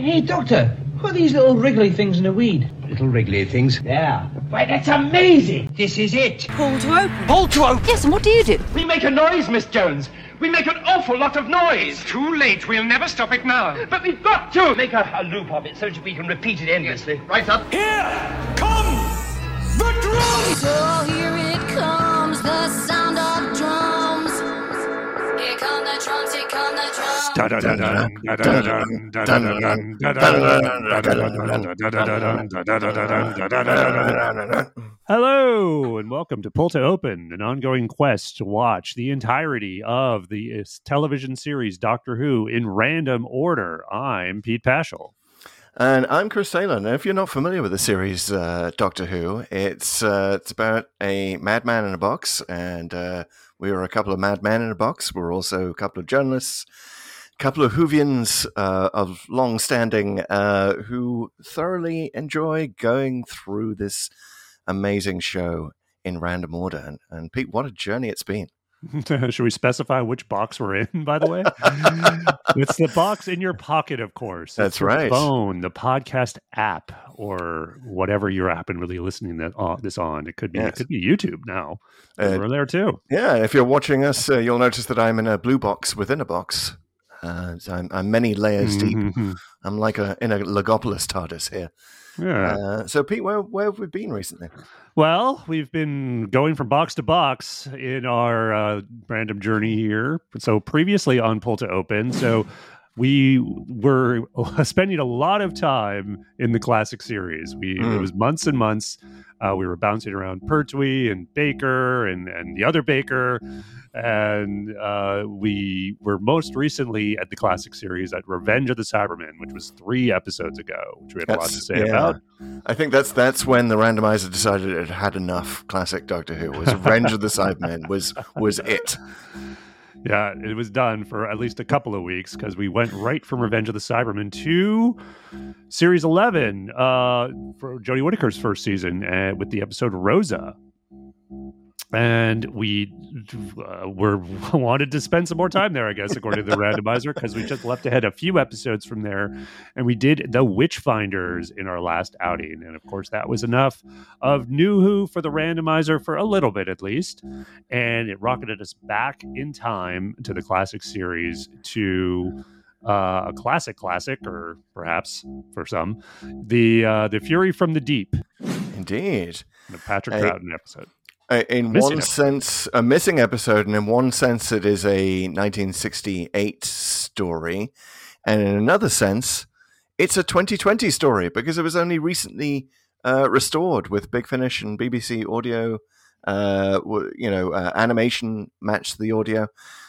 Hey, Doctor, what are these little wriggly things in the weed? Little wriggly things. Yeah. Why, that's amazing! This is it! Pull to open. Pull to open. Yes, and what do you do? We make a noise, Miss Jones. We make an awful lot of noise. Too late. We'll never stop it now. But we've got to make a, a loop of it so that we can repeat it endlessly. Right up. Here come the drums! Hello, and welcome to Pull to Open, an ongoing quest to watch the entirety of the television series Doctor Who in random order. I'm Pete Paschal. And I'm Chris Taylor. Now, if you're not familiar with the series uh, Doctor Who, it's uh, it's about a madman in a box, and uh, we are a couple of madmen in a box. We're also a couple of journalists, a couple of Whovians uh, of long standing uh, who thoroughly enjoy going through this amazing show in random order. And, and Pete, what a journey it's been. Should we specify which box we're in, by the way? it's the box in your pocket, of course. That's It's right. Phone, the podcast app, or whatever your app and really listening that on, this on. It could be Yes. it could be YouTube now. Uh, we're there too. Yeah, if you're watching us, uh, you'll notice that I'm in a blue box within a box. Uh, so I'm, I'm many layers deep. Mhm. I'm like a in a Legopolis TARDIS here. Yeah. Uh, so, Pete, where, where have we been recently? Well, we've been going from box to box in our uh, random journey here. So previously on Pull to Open, so we were spending a lot of time in the classic series. We it Mm. was months and months. Uh, we were bouncing around Pertwee and Baker and and the other Baker, and uh, we were most recently at the classic series at Revenge of the Cybermen, which was three episodes ago, which we had a lot to say yeah. about. I think that's that's when the randomizer decided it had enough. Classic Doctor Who was Revenge of the Cybermen was was it. Yeah, it was done for at least a couple of weeks because we went right from Revenge of the Cybermen to Series 11 uh, for Jodie Whittaker's first season uh, with the episode Rosa. And we uh, were wanted to spend some more time there, I guess, according to the randomizer, because we just left ahead a few episodes from there, and we did the Witchfinders in our last outing, and of course that was enough of New Who for the randomizer for a little bit at least, and it rocketed us back in time to the classic series to uh, a classic classic, or perhaps for some, the uh, the Fury from the Deep, Indeed. the Patrick. Troughton episode. Uh, In Missing one episode. sense, a missing episode, and in one sense, it is a 1968 story, and in another sense, it's a 2020 story because it was only recently uh, restored with Big Finish and BBC Audio. Uh, you know, uh, animation matched the audio,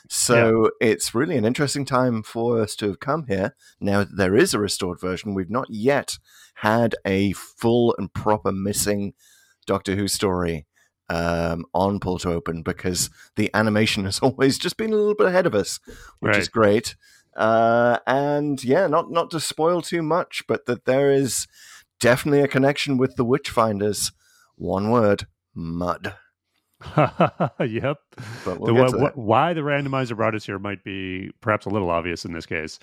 so it's really an interesting time for us to have come here. Now that there is a restored version, we've not yet had a full and proper missing Doctor Who story um, on Pull to Open because the animation has always just been a little bit ahead of us, which is great. Uh, and yeah, not not to spoil too much, but that there is definitely a connection with the Witchfinders. One word: mud. yep. But we'll The- get to wh- that. wh- why the randomizer brought us here might be perhaps a little obvious in this case,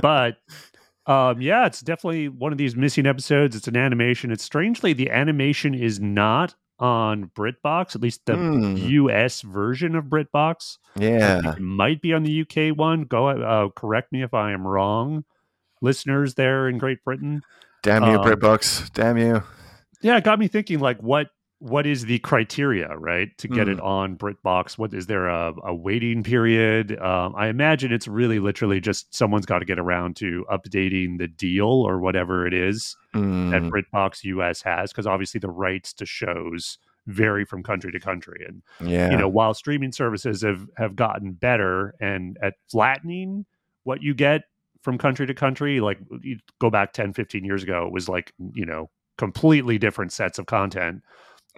but um, yeah, it's definitely one of these missing episodes. It's an animation. It's strangely the animation is not on BritBox, at least the Hmm. US version of BritBox. Yeah, It might be on the UK one. Go uh, correct me if I am wrong, listeners there in Great Britain. damn you, um, BritBox! Damn you! Yeah, it got me thinking like what what is the criteria, right, to get it on BritBox? What is there a, a waiting period? Um, I imagine it's really literally just someone's got to get around to updating the deal or whatever it is that Mm, BritBox US has, because obviously the rights to shows vary from country to country, and yeah, you know while streaming services have have gotten better and at flattening what you get from country to country like you go back 10 15 years ago it was like you know completely different sets of content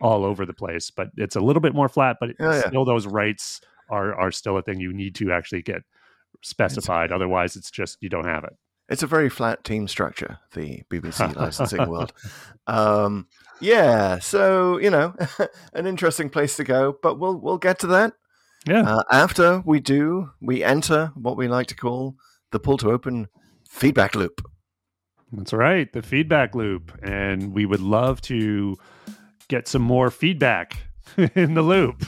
all over the place but it's a little bit more flat but Yeah, yeah. still those rights are are still a thing you need to actually get specified otherwise it's just you don't have it It's a very flat team structure, the BBC licensing world. Um, yeah, so you know, an interesting place to go, but we'll we'll get to that yeah uh, after we do. We enter what we like to call the pull to open feedback loop. That's right, the feedback loop. And we would love to get some more feedback in the loop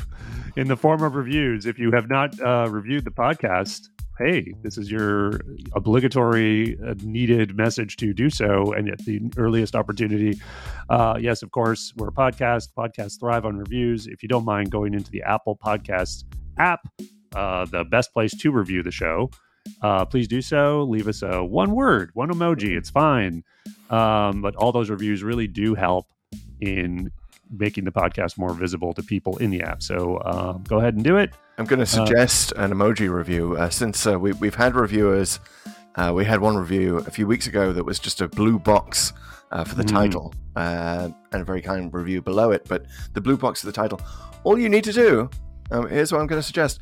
in the form of reviews. If you have not uh, reviewed the podcast, hey, this is your obligatory, uh, needed message to do so, and at the earliest opportunity. Uh, yes, of course, we're a podcast. Podcasts thrive on reviews. If you don't mind going into the Apple Podcast app, uh, the best place to review the show, uh, please do so. Leave us a one word, one emoji. It's fine. Um, but all those reviews really do help in making the podcast more visible to people in the app. So um, go ahead and do it. I'm going to suggest uh, an emoji review uh, since uh, we, we've had reviewers. Uh, we had one review a few weeks ago that was just a blue box uh, for the Mm. title uh, and a very kind review below it. But the blue box for the title, all you need to do, um, here's what I'm going to suggest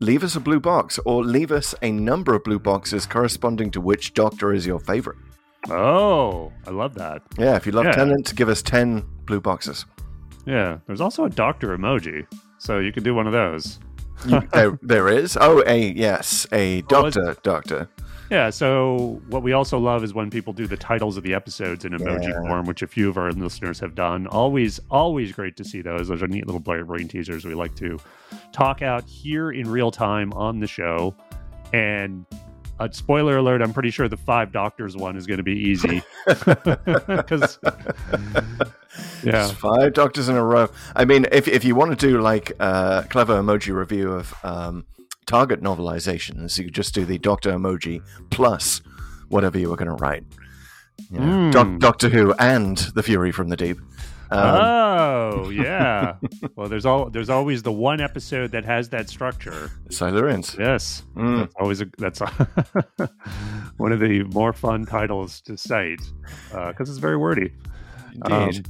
leave us a blue box or leave us a number of blue boxes corresponding to which doctor is your favorite. Oh, I love that. Yeah, if you love Yeah. Tennant, give us 10 blue boxes. Yeah, there's also a doctor emoji, so you could do one of those. You- there, there is. Oh, a yes, a Oh, is- doctor, doctor. Yeah, so what we also love is when people do the titles of the episodes in emoji Yeah. form, which a few of our listeners have done. Always, always great to see those. Those are neat little brain teasers we like to talk out here in real time on the show. And uh, spoiler alert, I'm pretty sure the five doctors one is going to be easy. Because, yeah. Just five doctors in a row. I mean, if if you want to do like a clever emoji review of um, Target novelizations, you could just do the Doctor emoji plus whatever you were going to write. You know, Hmm. Doc- Doctor Who and the Fury from the Deep. Um, oh yeah. well, there's all there's always the one episode that has that structure. Silurians. Yes, Mm. that's always a that's one of the more fun titles to cite because it's very wordy. Indeed. Um,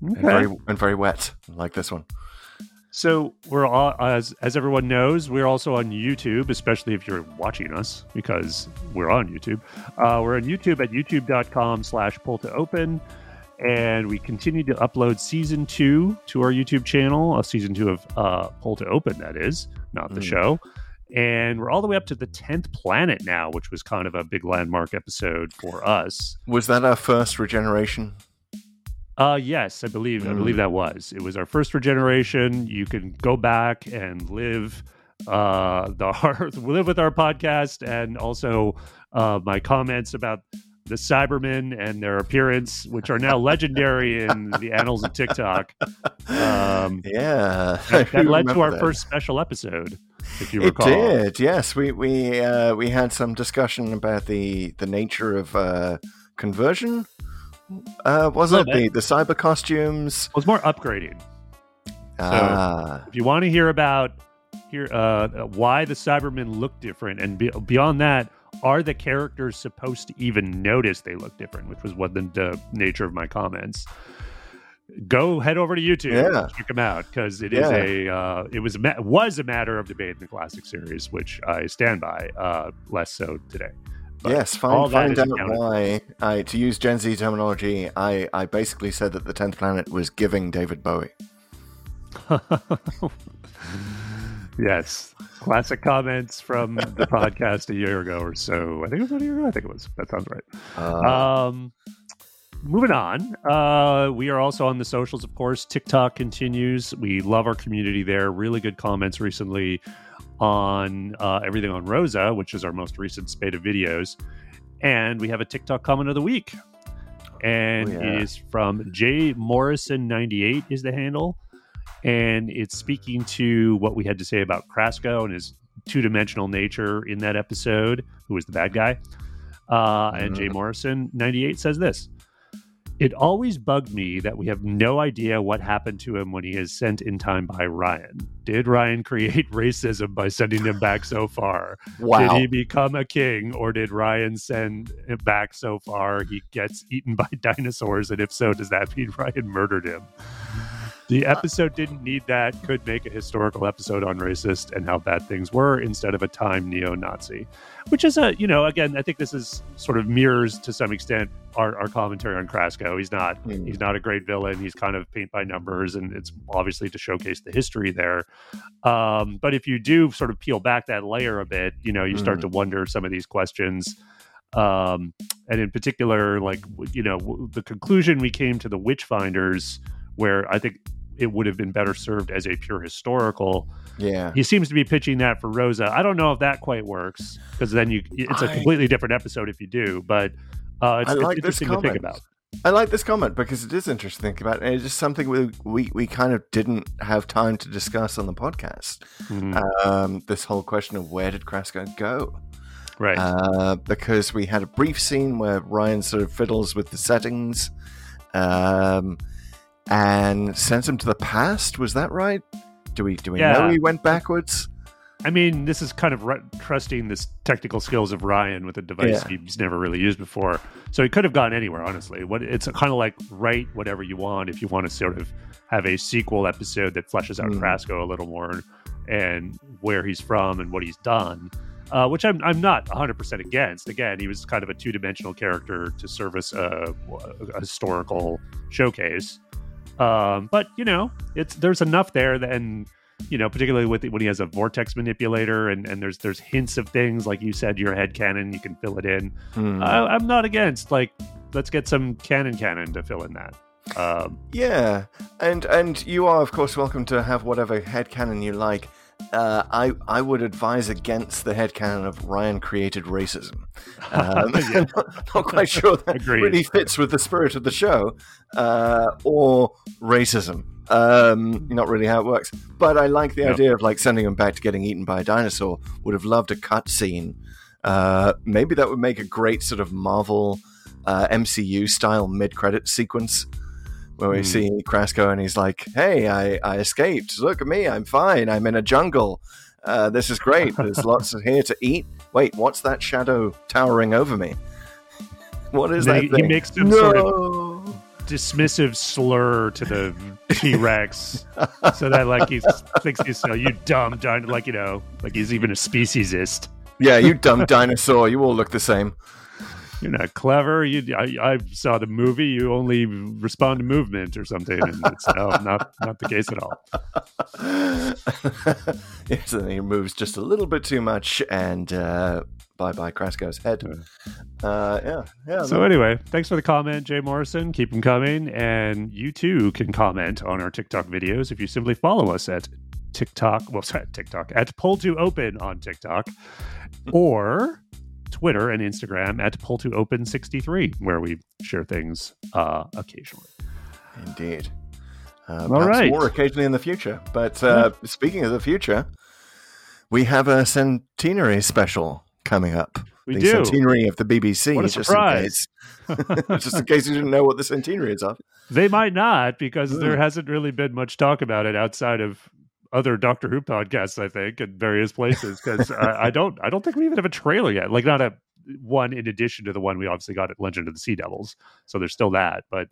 and, very, and very wet, like this one. So we're all as as everyone knows, we're also on YouTube, especially if you're watching us because we're on YouTube. Uh, we're on YouTube at youtube.com slash pull to open. And we continue to upload season two to our YouTube channel, a season two of uh, Pull to Open, that is, not the Mm. show. And we're all the way up to the 10th planet now, which was kind of a big landmark episode for us. Was that our first regeneration? Uh yes, I believe I believe that was. It was our first regeneration. You can go back and live uh the live with our podcast and also uh my comments about the Cybermen and their appearance, which are now legendary in the annals of TikTok. Um, Yeah, I that led to our that. first special episode, if you recall, It did, yes. We we uh, we had some discussion about the the nature of uh, conversion. Uh, was it the the cyber costumes? It was more upgrading. Ah, if you want to hear about here uh, why the Cybermen look different, and be, beyond that, are the characters supposed to even notice they look different? Which was what the, the nature of my comments. Go head over to YouTube, Yeah. and check them out because it is Yeah. a uh, it was a ma- was a matter of debate in the classic series, which I stand by. Uh, less so today. But yes. Find find out accounted why. I to use Gen Z terminology. I I basically said that the tenth planet was giving David Bowie. yes, classic comments from the podcast a year ago or so. I think it was about a year ago. I think it was. That sounds right. Uh, Um, moving on, uh, we are also on the socials, of course. TikTok continues. We love our community there. Really good comments recently on uh, everything on Rosa, which is our most recent spate of videos. And we have a TikTok comment of the week. And Oh, yeah. it is from J Morrison98 is the handle. And it's speaking to what we had to say about Krasko and his two dimensional nature in that episode, who was the bad guy. Uh, and Jay Mhm. Morrison, 98, says this It always bugged me that we have no idea what happened to him when he is sent in time by Ryan. Did Ryan create racism by sending him back so far? wow. Did he become a king, or did Ryan send him back so far he gets eaten by dinosaurs? And if so, does that mean Ryan murdered him? The episode didn't need that. Could make a historical episode on racist and how bad things were instead of a time neo-Nazi, which is a you know again I think this is sort of mirrors to some extent our, our commentary on Krasko. He's not Hmm. he's not a great villain. He's kind of paint by numbers, and it's obviously to showcase the history there. Um, but if you do sort of peel back that layer a bit, you know, you start Mm. to wonder some of these questions. Um, and in particular, like you know, the conclusion we came to the Witchfinders, where I think it would have been better served as a pure historical. Yeah. He seems to be pitching that for Rosa. I don't know if that quite works because then you it's a I- completely different episode if you do. But uh, it's, I it's like this interesting to think comment. about. I like this comment because it is interesting to think about. And it's just something we, we, we kind of didn't have time to discuss on the podcast. Mhm. Um, this whole question of where did Krasko go? right. Uh, because we had a brief scene where Ryan sort of fiddles with the settings um, and sends him to the past. Was that right? Do we do we know he went backwards? I mean, this is kind of ru- trusting this technical skills of Ryan with a device Yeah. he's never really used before. So he could have gone anywhere, honestly. What it's kind of like write whatever you want if you want to sort of have a sequel episode that fleshes out Mm. Krasko a little more and where he's from and what he's done. Uh, which I'm, I'm not 100% against. Again, he was kind of a two dimensional character to service a, a historical showcase. Um, but you know, it's there's enough there, that, and you know, particularly with when he has a vortex manipulator, and and there's there's hints of things like you said, your head canon, you can fill it in. I, I'm not against like let's get some canon canon to fill in that. Um, Yeah, and and you are of course welcome to have whatever head canon you like. Uh, I I would advise against the headcanon of Ryan created racism. Um, Yeah. not, not quite sure that Agreed. really fits with the spirit of the show, uh, or racism. Um, not really how it works. But I like the Yep. idea of like sending him back to getting eaten by a dinosaur. Would have loved a cut scene. Uh, maybe that would make a great sort of Marvel uh, MCU style mid credit sequence where we Hmm. see Krasko and he's like, "Hey, I, I escaped. Look at me. I'm fine. I'm in a jungle. Uh, this is great. There's lots of here to eat. Wait, what's that shadow towering over me? What is that he- he makes some no. sort of- dismissive slur to the T Rex, so that like he thinks he's so you dumb, dino- like you know, like he's even a speciesist. yeah, you dumb dinosaur. You all look the same. You're not clever. You, I, I saw the movie. You only respond to movement or something, and it's no, not not the case at all. yes, and he moves just a little bit too much, and uh, bye bye Krasko's head. Uh, yeah, yeah. So anyway, thanks for the comment, Jay Morrison. Keep them coming, and you too can comment on our TikTok videos if you simply follow us at TikTok. Well, sorry, TikTok at Pull to Open on TikTok, or Twitter and Instagram at Pull to Open sixty three, where we share things uh, occasionally. Indeed. Uh, All right. more occasionally in the future. But uh, speaking of the future, we have a centenary special coming up. We the do. centenary of the BBC. What a just surprise. In case, just in case you didn't know what the centenary is of. They might not because Hmm. there hasn't really been much talk about it outside of other Doctor Who podcasts. I think at various places because I, I don't I don't think we even have a trailer yet. Like not a one in addition to the one we obviously got at Legend of the Sea Devils. So there's still that, but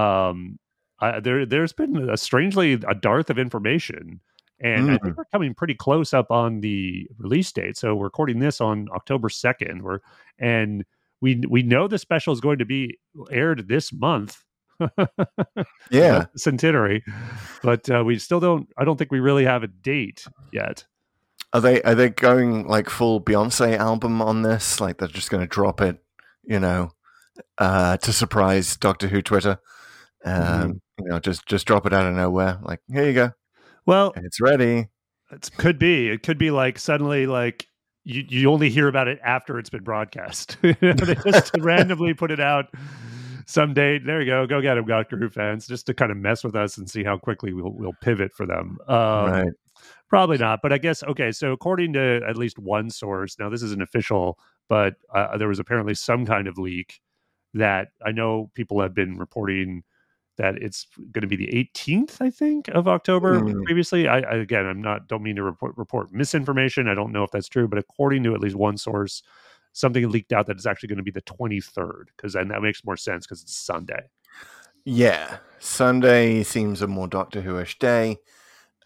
um, I, there there's been a strangely a dearth of information. And I think we're coming pretty close up on the release date. So we're recording this on October second. We're and we we know the special is going to be aired this month. Yeah. centenary, but uh, we still don't. I don't think we really have a date yet. Are they are they going like full Beyonce album on this? Like they're just going to drop it, you know, uh, to surprise Doctor Who Twitter. Um, Mm-hmm. You know, just just drop it out of nowhere. Like here you go, Well, it's ready. it could be. It could be like suddenly like you you only hear about it after it's been broadcast. they just randomly put it out some date. There you go. Go get them, Doctor Who fans, just to kind of mess with us and see how quickly we'll we'll pivot for them. Um, right. Probably not, but I guess okay. So according to at least one source, now this isn't official, but uh, there was apparently some kind of leak that I know people have been reporting that it's going to be the 18th, I think, of October. Hmm. Previously, I, I again, I'm not don't mean to report report misinformation. I don't know if that's true, but according to at least one source, something leaked out that it's actually going to be the 23rd because then that makes more sense because it's Sunday. Yeah, Sunday seems a more Doctor Who-ish day.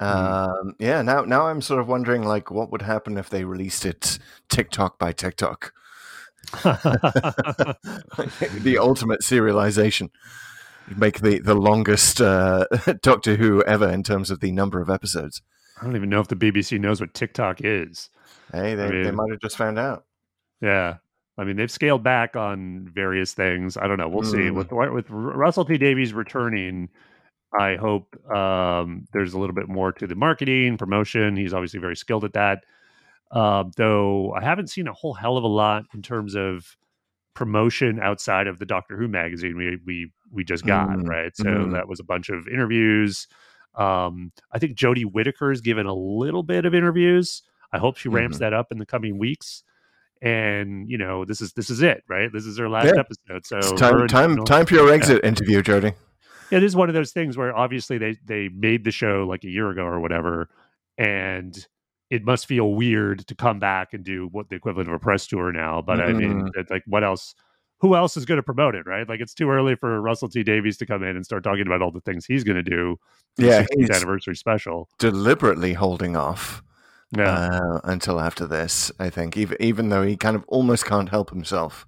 Um, yeah, now now I'm sort of wondering like what would happen if they released it TikTok by TikTok, the ultimate serialization. You'd Make the the longest uh, Doctor Who ever in terms of the number of episodes. I don't even know if the BBC knows what TikTok is. Hey, they, they mean- might have just found out. Yeah. I mean, they've scaled back on various things. I don't know. We'll see. Mm. With with Russell T Davies returning, I hope um, there's a little bit more to the marketing promotion. He's obviously very skilled at that. Uh, though I haven't seen a whole hell of a lot in terms of promotion outside of the Doctor Who magazine we we we just got Mm, right. So mhm. that was a bunch of interviews. Um, I think Jodie Whittaker has given a little bit of interviews. I hope she ramps Mhm. that up in the coming weeks. And you know, this is this is it, right? This is her last Yeah. episode. So It's time, time, time for your exit interview, Jodie. yeah, it is one of those things where obviously they they made the show like a year ago or whatever, and it must feel weird to come back and do what the equivalent of a press tour now. But I mean, mm-hmm. it's like, what else? Who else is going to promote it, right? Like, it's too early for Russell T Davies to come in and start talking about all the things he's going to do. Yeah, 60th he's anniversary special. deliberately holding off Yeah, uh, until after this. I think, even even though he kind of almost can't help himself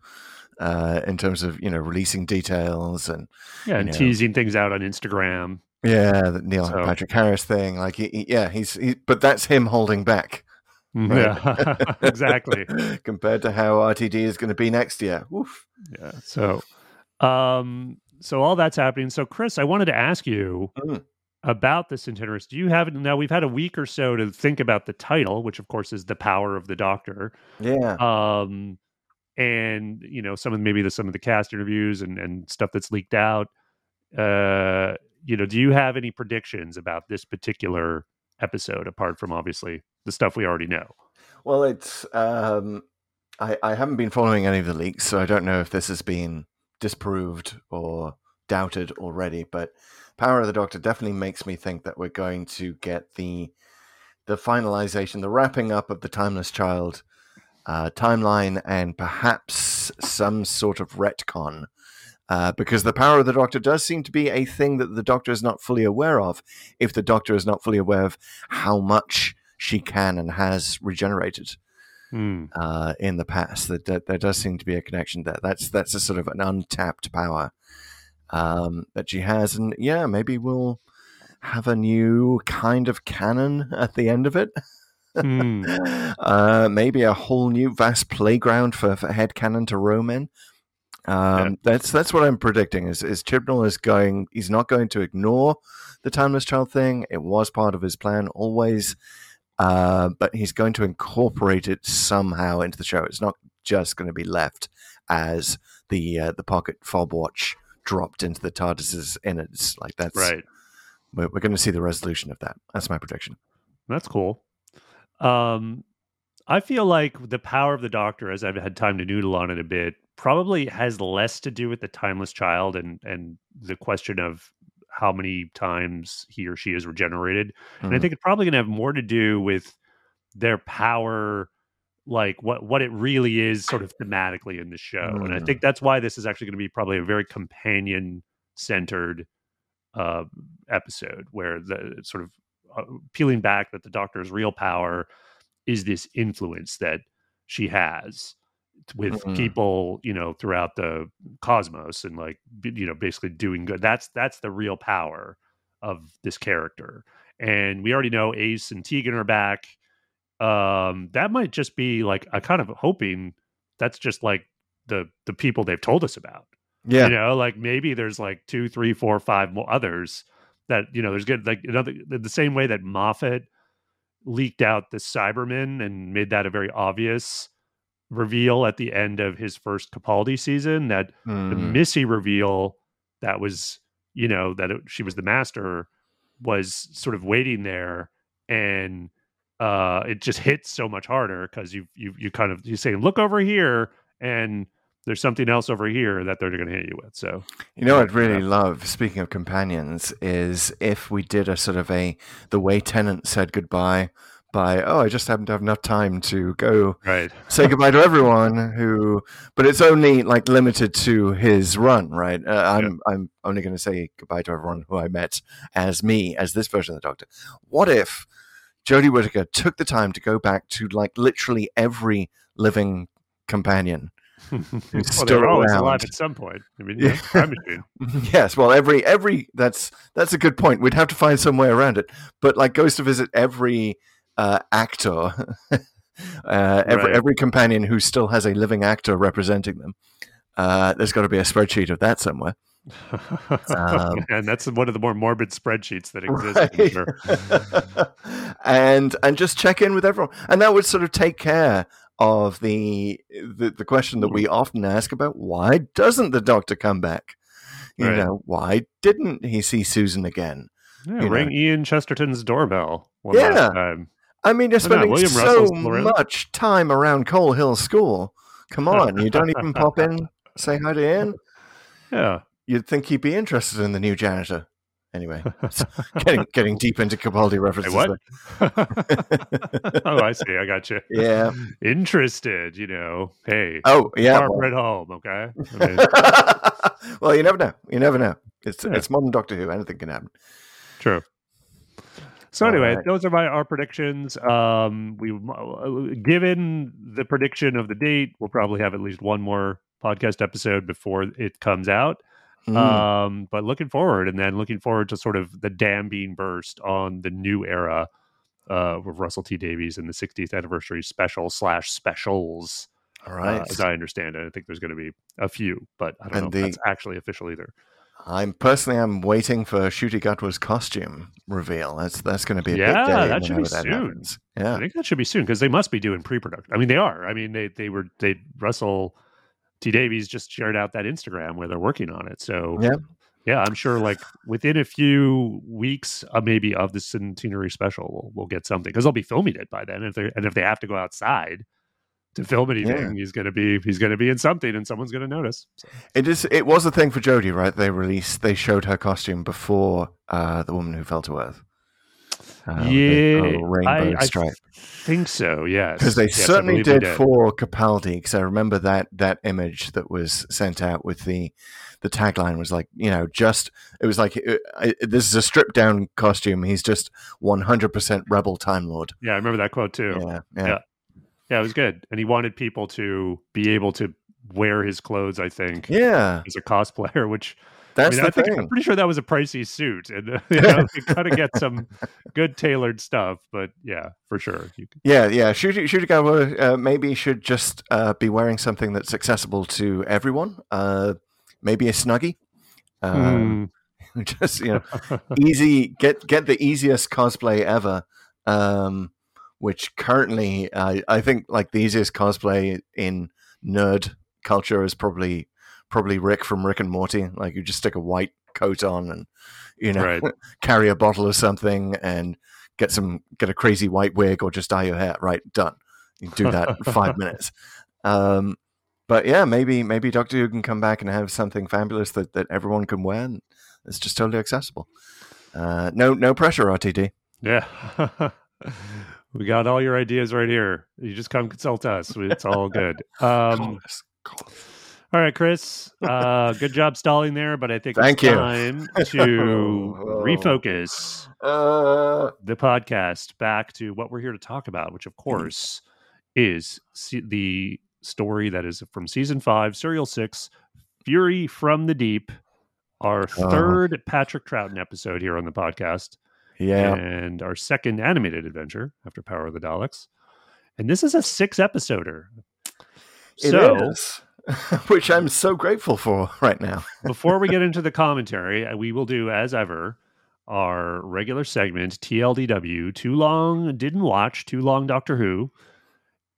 uh, in terms of you know releasing details and yeah, and know. teasing things out on Instagram. yeah, the Neil So- Patrick Harris thing. Like, he, he- yeah, he's he, but that's him holding back. Right. Yeah, exactly. compared to how RTD is going to be next year. Oof. Yeah. So, um, so all that's happening. So, Chris, I wanted to ask you Mm. About the Centenarist. Do you have it now? We've had a week or so to think about the title, which of course is the power of the Doctor. Yeah. Um, and you know some of maybe the some of the cast interviews and and stuff that's leaked out. Uh, you know, do you have any predictions about this particular episode apart from obviously the stuff we already know? Well, it's um, I I haven't been following any of the leaks, so I don't know if this has been disproved or doubted already. But Power of the Doctor definitely makes me think that we're going to get the the finalization, the wrapping up of the Timeless Child uh, timeline, and perhaps some sort of retcon. Uh, because the power of the Doctor does seem to be a thing that the Doctor is not fully aware of. If the Doctor is not fully aware of how much she can and has regenerated Hmm. uh, in the past. That, that there does seem to be a connection there. That's that's a sort of an untapped power um, that she has, and yeah, maybe we'll have a new kind of canon at the end of it. Hmm. uh, maybe a whole new vast playground for, for head canon to roam in. Um, Yeah. That's that's what I'm predicting. Is is Chibnall is going? He's not going to ignore the timeless child thing. It was part of his plan always, uh, but he's going to incorporate it somehow into the show. It's not just going to be left as the uh, the pocket fob watch dropped into the TARDIS's innards. Like that's Right. We're, we're going to see the resolution of that. That's my prediction. That's cool. Um, I feel like the power of the Doctor, as I've had time to noodle on it a bit, probably has less to do with the timeless child and and the question of how many times he or she is regenerated. And I Mhm. think it's probably going to have more to do with their power, like what what it really is, sort of thematically in the show. And I Mm. think that's why this is actually going to be probably a very companion centered uh, episode, where the sort of uh, peeling back that the Doctor's real power is this influence that she has with Mhm. people you know throughout the cosmos and like you know basically doing good that's that's the real power of this character and we already know ace and tegan are back um that might just be like i kind of hoping that's just like the the people they've told us about Yeah. you know like maybe there's like two three four five more others that you know there's good like another the the same way that moffat leaked out the cybermen and made that a very obvious reveal at the end of his first capaldi season that the Mm. missy reveal that was you know that it, she was the master was sort of waiting there and uh it just hits so much harder because you you you kind of you say look over here and there's something else over here that they're going to hit you with so You know, what I'd really love. Speaking of companions, is if we did a sort of a the way Tennant said goodbye by oh, I just happen to have enough time to go right say goodbye to everyone who, but it's only like limited to his run, right? Uh, I'm I'm only going to say goodbye to everyone who I met as me as this version of the Doctor. What if Jodie Whittaker took the time to go back to like literally every living companion? well, still were always around. alive at some point i mean Yeah. yeah. time machine yes, well, every every that's that's a good point. We'd have to find some way around it, but like goes to visit every uh, actor Uh, every Right. every companion who still has a living actor representing them. Uh, there's got to be a spreadsheet of that somewhere. Um, and that's one of the more morbid spreadsheets that exist. Sure. and and just check in with everyone, and that would sort of take care of the the, the question that we often ask about why doesn't the doctor come back? You Right. know, why didn't he see Susan again? Yeah, ring know. Ian Chesterton's doorbell one Yeah. last time. I mean, you're spending so Russell's much time around Coal Hill School. Come on, you don't even pop in, say hi to Ian. Yeah. You'd think he'd be interested in the new janitor. Anyway, getting getting deep into Capaldi Hey, references. what? oh, I see. I got you. Yeah. Interested, you know. Hey, Oh, yeah. Barbara at home, okay? I mean, well, you never know. You never know. It's Yeah. it's modern Doctor Who. Anything can happen. True. So anyway, right. those are my our predictions. Um, we given the prediction of the date, we'll probably have at least one more podcast episode before it comes out. Mm. Um, but looking forward, and then looking forward to sort of the dam being burst on the new era uh, with Russell T Davies and the 60th anniversary special slash specials. All right, uh, as I understand it, I think there's going to be a few, but I don't And know the- if that's actually official either. I'm personally I'm waiting for Ncuti Gatwa's costume reveal. That's that's going to be a Yeah, big day. that should be that soon. happens. I think that should be soon because they must be doing pre-production. I mean, they are. I mean, they they were they Russell T Davies just shared out that Instagram where they're working on it. So Yeah. yeah, I'm sure like within a few weeks, uh, maybe of the centenary special, we'll, we'll get something because they'll be filming it by then. If they and if they have to go outside to film anything, he's gonna be he's gonna be in something, and someone's gonna notice. So, It is. It was a thing for Jodie, right? They released. They showed her costume before uh, the woman who fell to earth. Uh, yeah, rainbow I, I stripe. think so. Yes, because they Yes, I certainly believe did, for Capaldi. Because I remember that that image that was sent out with the the tagline was like, you know, just it was like uh, I, this is a stripped down costume. He's just one hundred percent rebel time lord. Yeah, I remember that quote too. Yeah, yeah, Yeah. Yeah, it was good. And he wanted people to be able to wear his clothes, I think, yeah. as a cosplayer, which That's I, mean, I the think thing. I'm pretty sure that was a pricey suit. And you know, you gotta get some good tailored stuff. But yeah, for sure. Yeah, yeah. Ncuti uh, maybe should just uh, be wearing something that's accessible to everyone. Uh, maybe a snuggie. Um, just you know, easy get get the easiest cosplay ever um which currently i think like the easiest cosplay in nerd culture is probably probably rick from rick and morty like you just stick a white coat on and you know Right. carry a bottle of something and get some get a crazy white wig or just dye your hair right done you do that in five minutes um but yeah maybe maybe doctor who can come back and have something fabulous that, that everyone can wear and it's just totally accessible uh no no pressure rtd yeah. we got all your ideas right here. You just come consult us. It's all good. Um, Call us. Call us. All right, Chris. Uh, good job stalling there, but I think Thank it's you. time to Oh. refocus. Uh, the podcast back to what we're here to talk about, which of course is se- the story that is from season five, serial six, Fury from the Deep, our Uh-huh. third Patrick Troughton episode here on the podcast, yeah and our second animated adventure after Power of the Daleks. And this is a six episoder. it So is. which i'm so grateful for right now before we get into the commentary, uh, we will do as ever our regular segment TLDW. Too long didn't watch. Too long Doctor Who.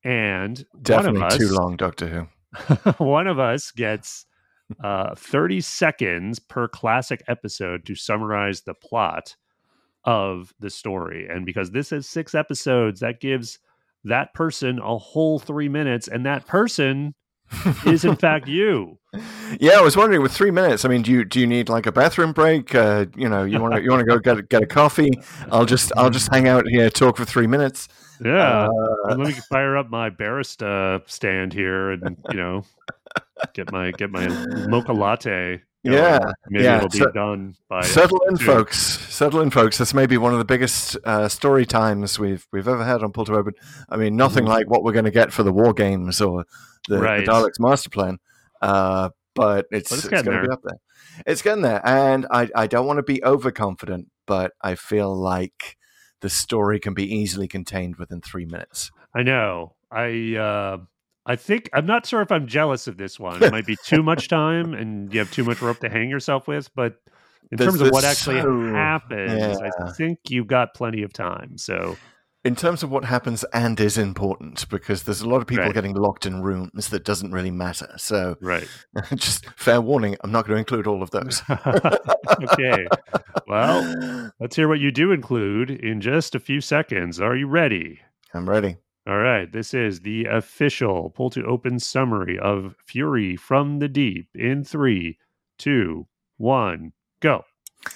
And definitely one of us, too long doctor who one of us gets uh, 30 seconds per classic episode to summarize the plot of the story. And because this is six episodes, that gives that person a whole three minutes, and that person is in fact you. yeah i was wondering with three minutes i mean do you do you need like a bathroom break uh you know you want to you want to go get a, get a coffee i'll just i'll just hang out here talk for three minutes Yeah. Uh, let me fire up my barista stand here and you know get my get my mocha latte. Yeah, maybe yeah. it'll be So- done by settle in folks settle in folks this may be one of the biggest uh, story times we've we've ever had on pull to open i mean nothing Mhm. like what we're going to get for the war games or the, Right. the daleks master plan uh, but it's, But it's it's, going to be up there it's getting there and i i don't want to be overconfident but i feel like the story can be easily contained within three minutes I know. I uh I think I'm not sure if I'm jealous of this one. It might be too much time and you have too much rope to hang yourself with, but in terms of what actually so- happens, yeah. I think you've got plenty of time. So in terms of what happens and is important because there's a lot of people Right. getting locked in rooms that doesn't really matter so right. just fair warning i'm not going to include all of those okay. Well, let's hear what you do include in just a few seconds. Are you ready? i'm ready All right. This is the official pull to open summary of Fury from the Deep in three, two, one, go.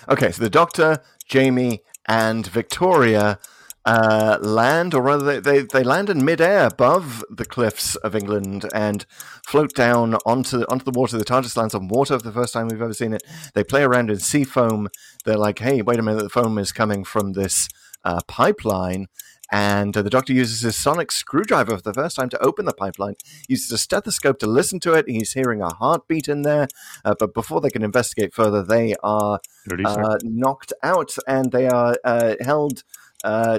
okay so the doctor jamie and victoria uh, land, or rather, they, they, they land in midair above the cliffs of England and float down onto onto the water. The TARDIS lands on water for the first time we've ever seen it. They play around in sea foam. They're like, "Hey, wait a minute! The foam is coming from this uh, pipeline." And uh, the doctor uses his sonic screwdriver for the first time to open the pipeline. Uses a stethoscope to listen to it. He's hearing a heartbeat in there. Uh, but before they can investigate further, they are uh, knocked out and they are uh, held uh,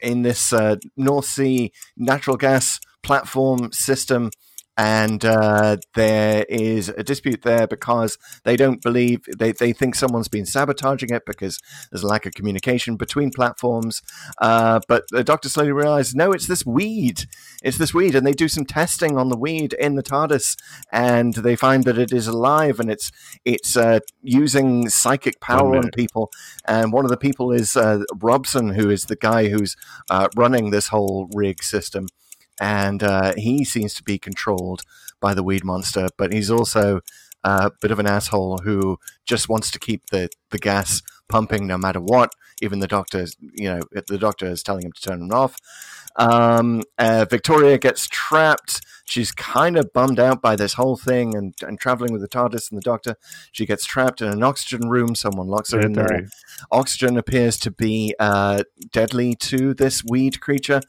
in this uh, North Sea natural gas platform system. And uh, there is a dispute there because they don't believe, they, they think someone's been sabotaging it because there's a lack of communication between platforms. Uh, but the doctor slowly realizes, no, it's this weed. It's this weed. And they do some testing on the weed in the TARDIS and they find that it is alive and it's it's uh, using psychic power on people. And one of the people is uh, Robson, who is the guy who's uh, running this whole rig system. And uh, he seems to be controlled by the weed monster, but he's also uh, a bit of an asshole who just wants to keep the, the gas pumping no matter what. Even the doctor, you know, the doctor is telling him to turn it off. Um, uh, Victoria gets trapped. She's kind of bummed out by this whole thing and, and traveling with the TARDIS and the doctor. She gets trapped in an oxygen room. Someone locks her in there. Very- Oxygen appears to be uh, deadly to this weed creature.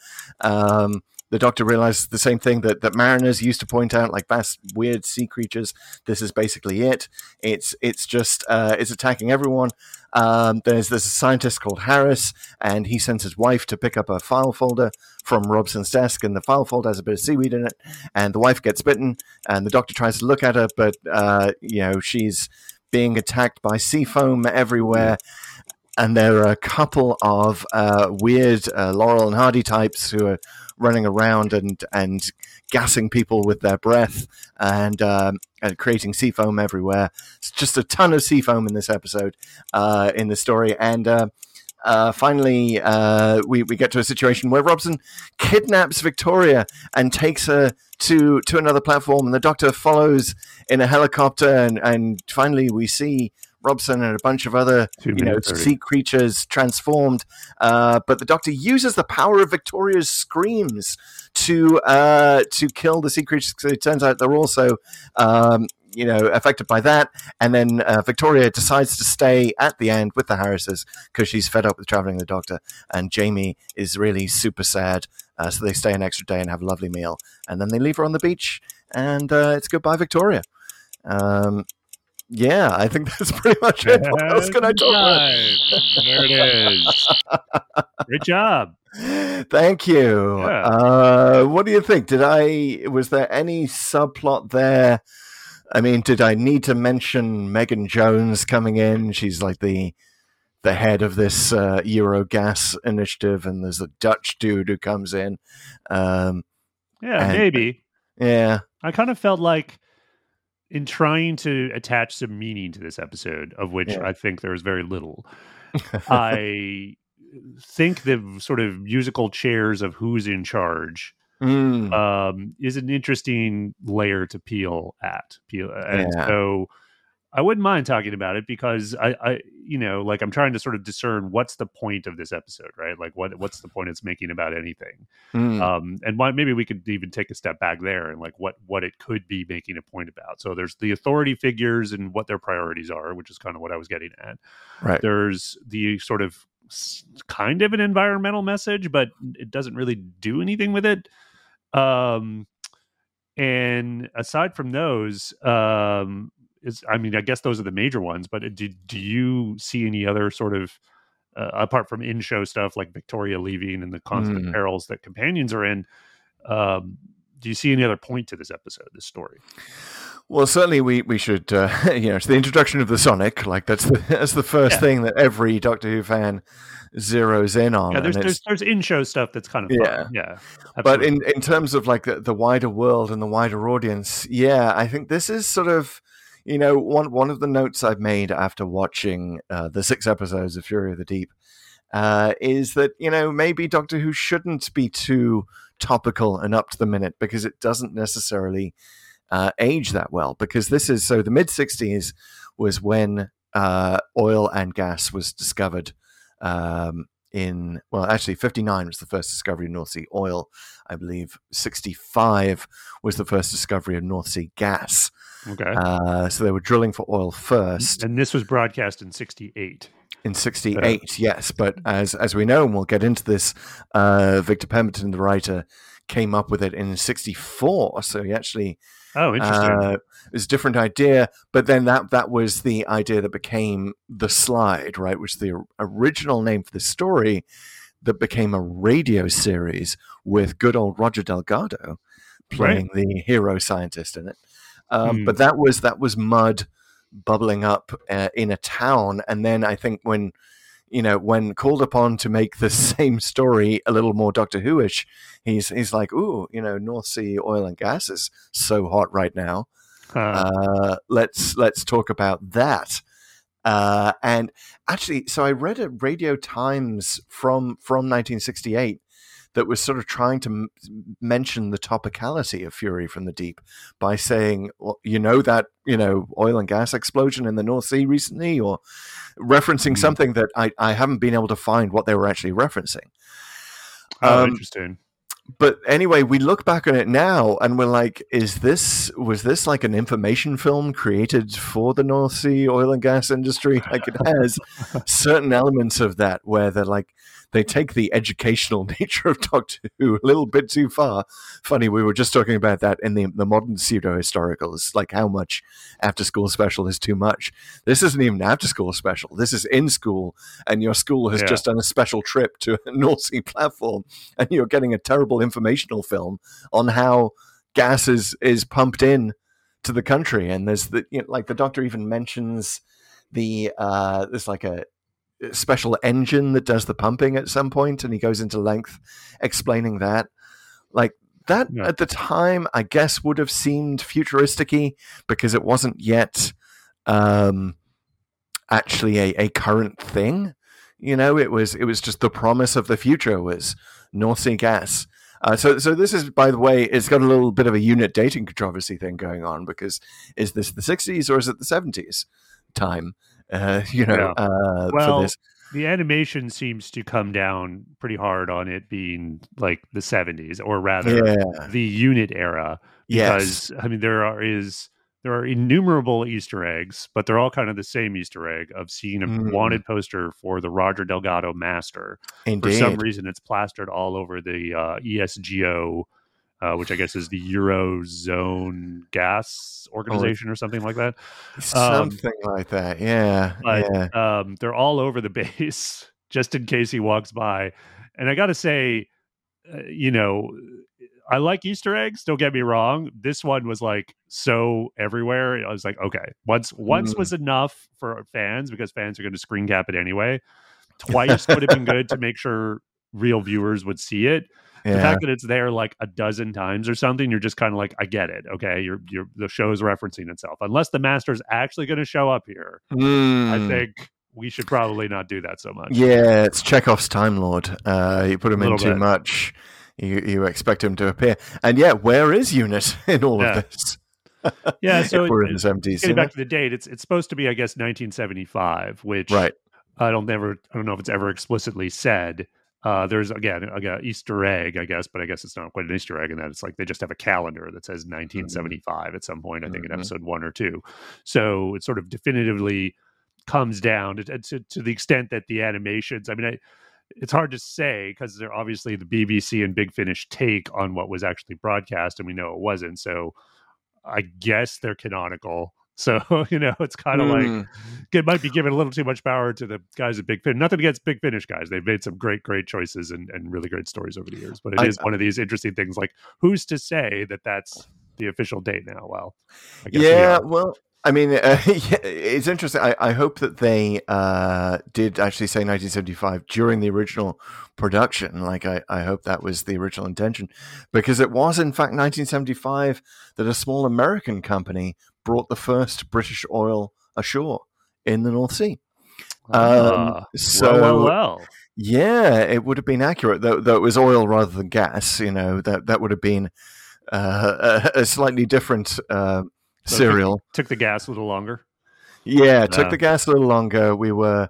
Um, the doctor realizes the same thing that, that mariners used to point out, like vast, weird sea creatures. This is basically it. It's it's just uh, it's attacking everyone. Um, there's there's a scientist called Harris, and he sends his wife to pick up a file folder from Robson's desk, and the file folder has a bit of seaweed in it. And the wife gets bitten, and the doctor tries to look at her, but uh, you know she's being attacked by sea foam everywhere. And there are a couple of uh, weird uh, Laurel and Hardy types who are running around and and gassing people with their breath and um, and creating sea foam everywhere. It's just a ton of sea foam in this episode uh, in the story, and uh, uh, finally uh, we we get to a situation where Robson kidnaps Victoria and takes her to to another platform, and the Doctor follows in a helicopter, and and finally we see. Robson and a bunch of other, you know, sea creatures transformed, uh, but the Doctor uses the power of Victoria's screams to uh, to kill the sea creatures. So it turns out they're also, um, you know, affected by that. And then uh, Victoria decides to stay at the end with the Harrises because she's fed up with traveling with the Doctor. And Jamie is really super sad, uh, so they stay an extra day and have a lovely meal. And then they leave her on the beach, and uh, it's goodbye, Victoria. Um, yeah, I think that's pretty much it. What else can I talk about? Time. There it is. Great job. Thank you. Yeah. Uh, what do you think? Did I was there any subplot there? I mean, did I need to mention Megan Jones coming in? She's like the the head of this uh, Eurogas initiative, and there's a Dutch dude who comes in. Um, Yeah, And- maybe. yeah, I kind of felt like in trying to attach some meaning to this episode, of which Yeah. I think there is very little, I think the sort of musical chairs of who's in charge Mm, um, is an interesting layer to peel at. Peel, and Yeah. so I wouldn't mind talking about it because I, I, you know, like I'm trying to sort of discern what's the point of this episode, right? Like what what's the point it's making about anything? mm, um, and why maybe we could even take a step back there and like what what it could be making a point about. So there's the authority figures and what their priorities are, which is kind of what I was getting at. right. There's the sort of kind of an environmental message, but it doesn't really do anything with it. Um, and aside from those, um, is I mean, I guess those are the major ones. But do do you see any other sort of uh, apart from in show stuff like Victoria leaving and the constant Mm. perils that companions are in. Um, do you see any other point to this episode, this story? Well, certainly we we should uh, you know it's the introduction of the Sonic like that's the that's the first Yeah. thing that every Doctor Who fan zeroes in on. Yeah, there's there's there's in show stuff that's kind of Yeah. fun. yeah. but absolutely. in in terms of like the, the wider world and the wider audience, yeah, I think this is sort of you know one one of the notes I've made after watching uh, the six episodes of Fury of the Deep uh, is that you know maybe Doctor Who shouldn't be too topical and up to the minute because it doesn't necessarily uh, age that well. Because this is so the mid '60s was when uh, oil and gas was discovered. Um, in well, actually, '59 was the first discovery of North Sea oil. I believe '65 was the first discovery of North Sea gas. okay. Uh, so they were drilling for oil first and this was broadcast in 68. in '68. Yes, but as as we know, and we'll get into this, uh, Victor Pemberton, the writer, came up with it in '64. So he actually Oh, interesting. uh, it was a different idea, but then that that was the idea that became the slide, right? Which is the original name for the story that became a radio series with good old Roger Delgado playing the hero scientist in it. Um, Hmm. But that was that was mud bubbling up uh, in a town, and then I think when you know when called upon to make the same story a little more Doctor Who-ish, he's he's like, ooh, you know, North Sea oil and gas is so hot right now. Huh. Uh, let's let's talk about that. Uh, and actually, so I read a Radio Times from from 1968 that was sort of trying to m- mention the topicality of Fury from the Deep by saying, well, you know that you know oil and gas explosion in the North Sea recently, or referencing Hmm. something that I I haven't been able to find what they were actually referencing. oh, um, interesting. but anyway, we look back on it now and we're like, is this was this like an information film created for the North Sea oil and gas industry? Like it has certain elements of that where they're like they take the educational nature of Doctor Who a little bit too far. Funny, we were just talking about that in the the modern pseudo historicals, like how much after school special is too much. This isn't even after school special. This is in school, and your school has Yeah. just done a special trip to a North Sea platform, and you're getting a terrible informational film on how gas is is pumped in to the country. And there's the you know, like the doctor even mentions the uh, there's like a special engine that does the pumping at some point, and he goes into length explaining that. Like that Yeah. at the time, I guess would have seemed futuristic because it wasn't yet um, actually a, a current thing. You know, it was it was just the promise of the future was North Sea gas. Uh, so, so this is, by the way, it's got a little bit of a unit dating controversy thing going on because is this the '60s or is it the '70s time? Uh, you know, Yeah. uh, Well, for this. the animation seems to come down pretty hard on it being like the 70s, or rather Yeah. the unit era. Yes. Because I mean, there are is there are innumerable Easter eggs, but they're all kind of the same Easter egg of seeing a Mm. wanted poster for the Roger Delgado Master. Indeed. For some reason, it's plastered all over the uh, ESGO, uh, which I guess is the Eurozone Gas Organization or something like that. Something like that. Yeah. But yeah. um, they're all over the base just in case he walks by. And I got to say, uh, you know, I like Easter eggs. Don't get me wrong. This one was like so everywhere. I was like, okay, once once Mm. was enough for fans because fans are going to screen cap it anyway. Twice would have been good to make sure real viewers would see it. The fact that it's there like a dozen times or something, you're just kind of like, I get it. Okay, you're you're the show's referencing itself. Unless the master's actually going to show up here, I Mm. think we should probably not do that so much. Yeah, it's Chekhov's Time Lord. Uh, you put him in too bit. much, you you expect him to appear. And yeah, where is Unit in all Yeah. of this? Yeah, so we're it- in the seventies, Getting back to the date, it's it's supposed to be, I guess, 1975, which right? I don't never I don't know if it's ever explicitly said. Uh, there's again like a Easter egg, I guess, but I guess it's not quite an Easter egg in that it's like they just have a calendar that says 1975 at some point. I think in Mhm. episode one or two. So it sort of definitively comes down to, to, to the extent that the animations. I mean, I, it's hard to say because they're obviously the BBC and Big Finish take on what was actually broadcast, and we know it wasn't. So I guess they're canonical. So you know, it's kind of like Mm. it might be giving a little too much power to the guys at Big Finish. Nothing against Big Finish guys; they've made some great, great choices and, and really great stories over the years. But it is I- one of these interesting things. Like, who's to say that that's the official date now? Well, I guess we yeah, are. well, I mean, uh, yeah, it's interesting. I, I hope that they uh, did actually say 1975 during the original production. Like, I, I hope that was the original intention, because it was in fact 1975 that a small American company brought the first British oil ashore in the North Sea. Ah, Um, so well, well, well. yeah, it would have been accurate. Though, though it was oil rather than gas. You know that that would have been uh, a, a slightly different uh, So cereal. Took the gas a little longer. Yeah, took the gas a little longer. We were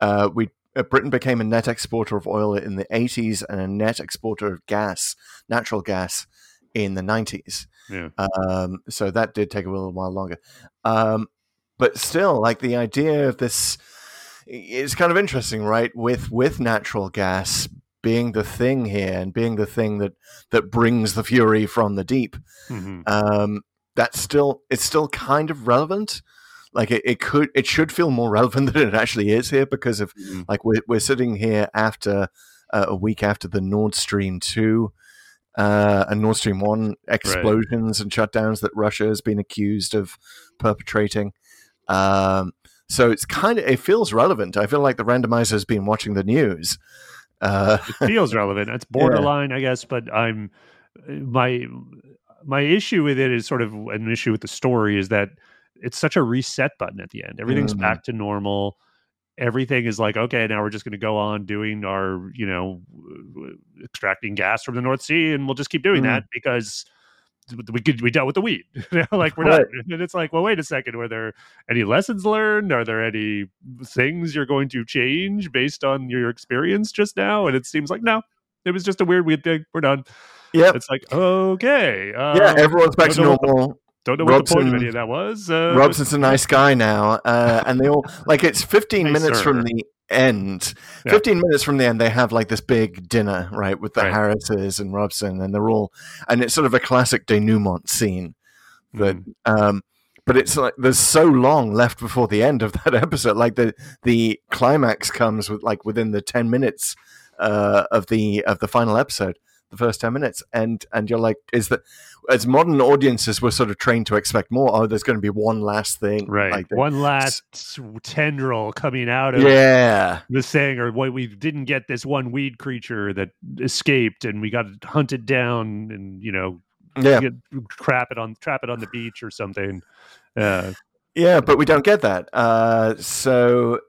uh, we uh, Britain became a net exporter of oil in the 80s and a net exporter of gas, natural gas, in the 90s. Yeah. Um, so that did take a little while longer. Um, but still, like the idea of this is kind of interesting, right? With with natural gas being the thing here and being the thing that that brings the fury from the deep Mhm. um, that's still it's still kind of relevant. Like it, it could it should feel more relevant than it actually is here because of Mhm. like we're we're sitting here after uh, a week after the Nord Stream two uh, and Nord Stream one explosions and shutdowns that Russia has been accused of perpetrating. Um, so it's kind of it feels relevant. I feel like the randomizer has been watching the news. Uh, it feels relevant. It's borderline, I guess, but I'm my my issue with it is sort of an issue with the story is that it's such a reset button at the end. Everything's Mm. back to normal. Everything is like okay, now we're just going to go on doing our you know extracting gas from the North Sea, and we'll just keep doing Mm. that because we could we dealt with the weed. Like we're Right. not. And it's like, well, wait a second. Were there any lessons learned? Are there any things you're going to change based on your experience just now? And it seems like no. It was just a weird, weird thing. We're done. Yep. It's like okay, um, Yeah, everyone's back to normal. Don't know what the point of any of that was. Uh, Robson's a nice guy now, uh, and they all like it's 15 Hey, minutes from the end. Yeah. 15 minutes from the end, they have like this big dinner, right, with the Right. Harrises and Robson, and they're all, and it's sort of a classic denouement scene. That, Mm. um, but it's like there's so long left before the end of that episode. Like the the climax comes with like within the 10 minutes uh, of the of the final episode. The first ten minutes, and and you're like, is that as modern audiences we're sort of trained to expect more? Oh, there's going to be one last thing, right. Like One last tendril coming out of yeah, the thing, or what we didn't get this one weed creature that escaped, and we got hunted down, and you know, yeah, get, crap it on trap it on the beach or something. Uh, yeah. But we don't get that. Uh, so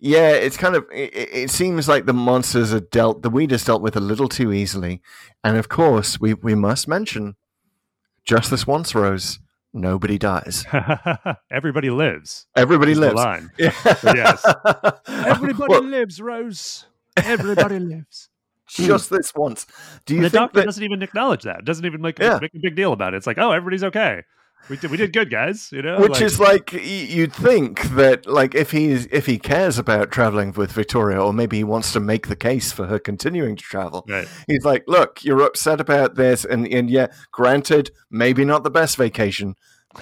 yeah, it's kind of. It, it seems like the monsters are dealt, the weed is dealt with a little too easily, and of course we we must mention just this once, Rose. Nobody dies. everybody lives. Everybody lives. line. Yeah. Yes. Everybody Well, lives, Rose. Everybody lives. just this once. Do you the think doctor that? doesn't even acknowledge that. Doesn't even make, Yeah. make a big deal about it. It's like, oh, everybody's okay. We did, we did good, guys. You know, Which Like, is like you'd think that like if he's if he cares about traveling with Victoria, or maybe he wants to make the case for her continuing to travel. right. He's like, look, you're upset about this, and and yeah, granted, maybe not the best vacation,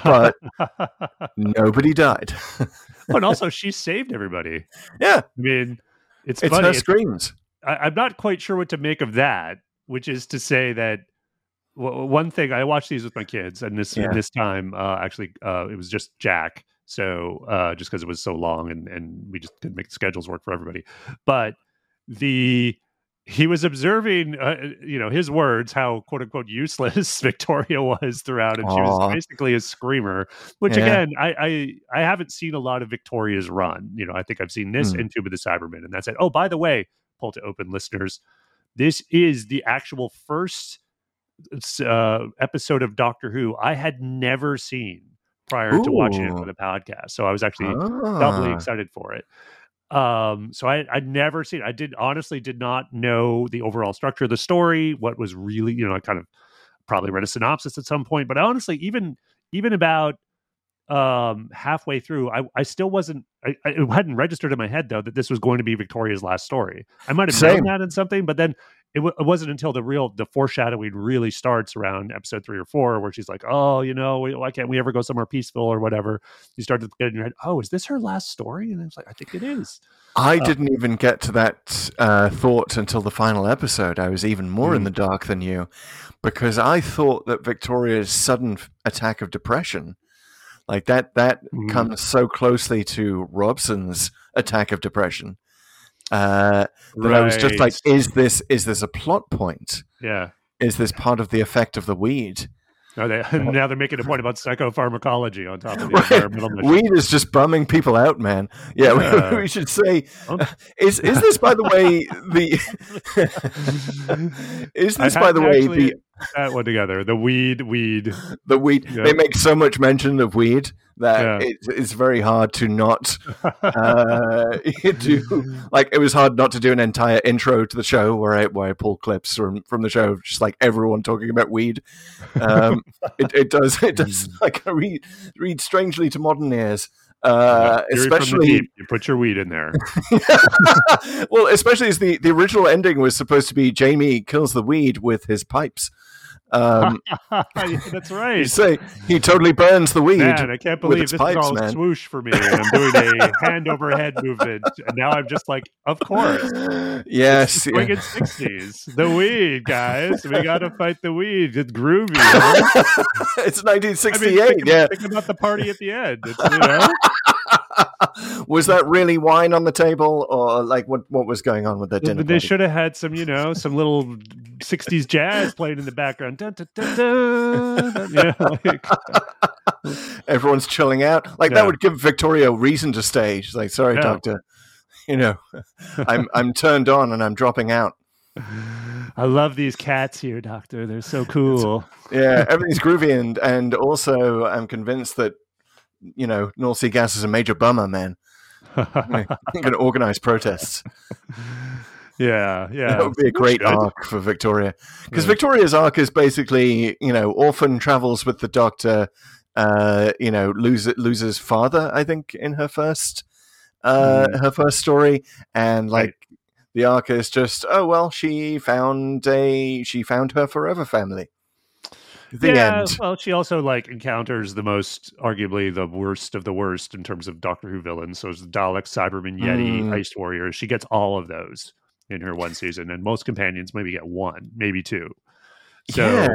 but nobody died. Oh, and also, she saved everybody. yeah, I mean, it's, it's funny. her It's- screams. I, I'm not quite sure what to make of that. Which is to say that w- one thing I watched these with my kids, and this Yeah. this time uh, actually uh, it was just Jack. So uh, just because it was so long, and and we just couldn't make the schedules work for everybody, but the he was observing, uh, you know, his words, how quote unquote useless Victoria was throughout, and she was basically a screamer. Which Yeah. again, I, I I haven't seen a lot of Victoria's run. You know, I think I've seen this Hmm. and Tomb of the Cybermen, and that's it. Oh, by the way, pull to open listeners, this is the actual first uh, episode of Doctor Who I had never seen prior to watching it for the podcast. So I was actually doubly Ah. excited for it. Um, so I I'd never seen. I did honestly did not know the overall structure of the story. What was really, you know, I kind of probably read a synopsis at some point, but honestly, even even about um halfway through i i still wasn't I, I it hadn't registered in my head though that this was going to be victoria's last story i might have known that in something but then it, w- it wasn't until the real the foreshadowing really starts around episode three or four where she's like oh you know why can't we ever go somewhere peaceful or whatever you start to get in your head oh is this her last story and it's like i think it is I didn't even get to that uh, thought until the final episode. I was even more in Mm. the dark than you because I thought that Victoria's sudden attack of depression, like that, that Mm. comes so closely to Robson's attack of depression. Uh, that I was just like, is this is this a plot point? yeah Is this part of the effect of the weed? no, they, now they're making a point about psychopharmacology on top of the Right. environmental mission. Weed is just bumming people out, man. Yeah, we- we, should say, Oh. is is this by the way the is I this by hadn't the way actually the that one together the weed weed the weed? Yeah. They make so much mention of weed that Yeah. it's, it's very hard to not uh, do like it was hard not to do an entire intro to the show where I where I pull clips from from the show, just like everyone talking about weed. Um, it, it does it does like read read strangely to modern ears. Uh, Fury especially you put your weed in there well, especially as the, the original ending was supposed to be Jamie kills the weed with his pipes. Um, Yeah, that's right. you say he totally burns the weed. Man, I can't believe this pipes, is all man. swoosh for me. I'm doing a hand over head movement, and now I'm just like, of course, yes, yeah. swinging sixties, the weed, guys. We got to fight the weed. It's groovy. huh? it's I mean, 1968. think, yeah, think about the party at the end. It's, you know, was that really wine on the table, or like what? What was going on with that dinner? they party? should have had some, you know, some little '60s jazz playing in the background. Dun, dun, dun, dun. You know, like, Everyone's chilling out. Like Yeah. that would give Victoria a reason to stay. She's like, "Sorry, Yeah. doctor, you know, I'm I'm turned on and I'm dropping out." I love these cats here, Doctor. They're so cool. Yeah, everything's groovy, and and also I'm convinced that you know North Sea Gas is a major bummer, man. I'm going to organize protests. yeah, yeah. that would be a great arc for Victoria because Yeah. Victoria's arc is basically you know orphan travels with the Doctor. Uh, you know, loses loses father. I think in her first uh her first story, and like. Right. The arc is just oh well she found a she found her forever family. The yeah, end. well, she also like encounters the most, arguably the worst of the worst in terms of Doctor Who villains. So it's Dalek, Cyberman, Yeti, Mm. Ice Warrior. She gets all of those in her one season, and most companions maybe get one, maybe two. So yeah,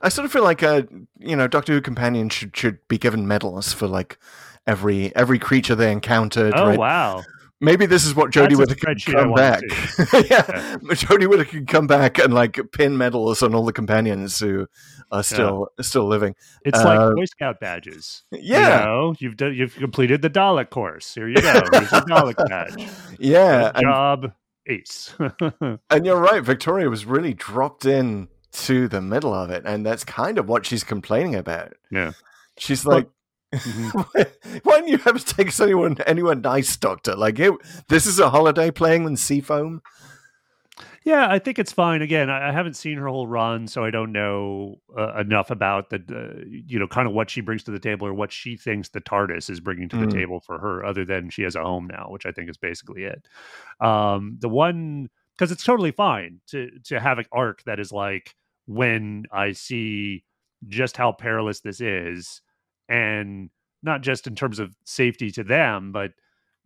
I sort of feel like uh, you know, Doctor Who companions should should be given medals for like every every creature they encountered. oh right? wow, Maybe this is what Jodie a Whittaker can come back. yeah, Jodie Whittaker can come back and like pin medals on all the companions who are still still living. it's Uh, like Boy Scout badges. Yeah, you know, you've done, you've completed the Dalek course. Here you go. Here's your Dalek badge. yeah, Good job, Ace. and you're right. Victoria was really dropped in to the middle of it, and that's kind of what she's complaining about. yeah. She's Well- like, why don't you ever take us anyone anywhere nice, Doctor? Like, it, this is a holiday playing in Seafoam. Yeah, I think it's fine. Again, I, I haven't seen her whole run, so I don't know uh, enough about the, uh, you know, kind of what she brings to the table or what she thinks the TARDIS is bringing to Mm. the table for her, other than she has a home now, which I think is basically it. Um, the one because it's totally fine to to have an arc that is like when I see just how perilous this is, and not just in terms of safety to them, but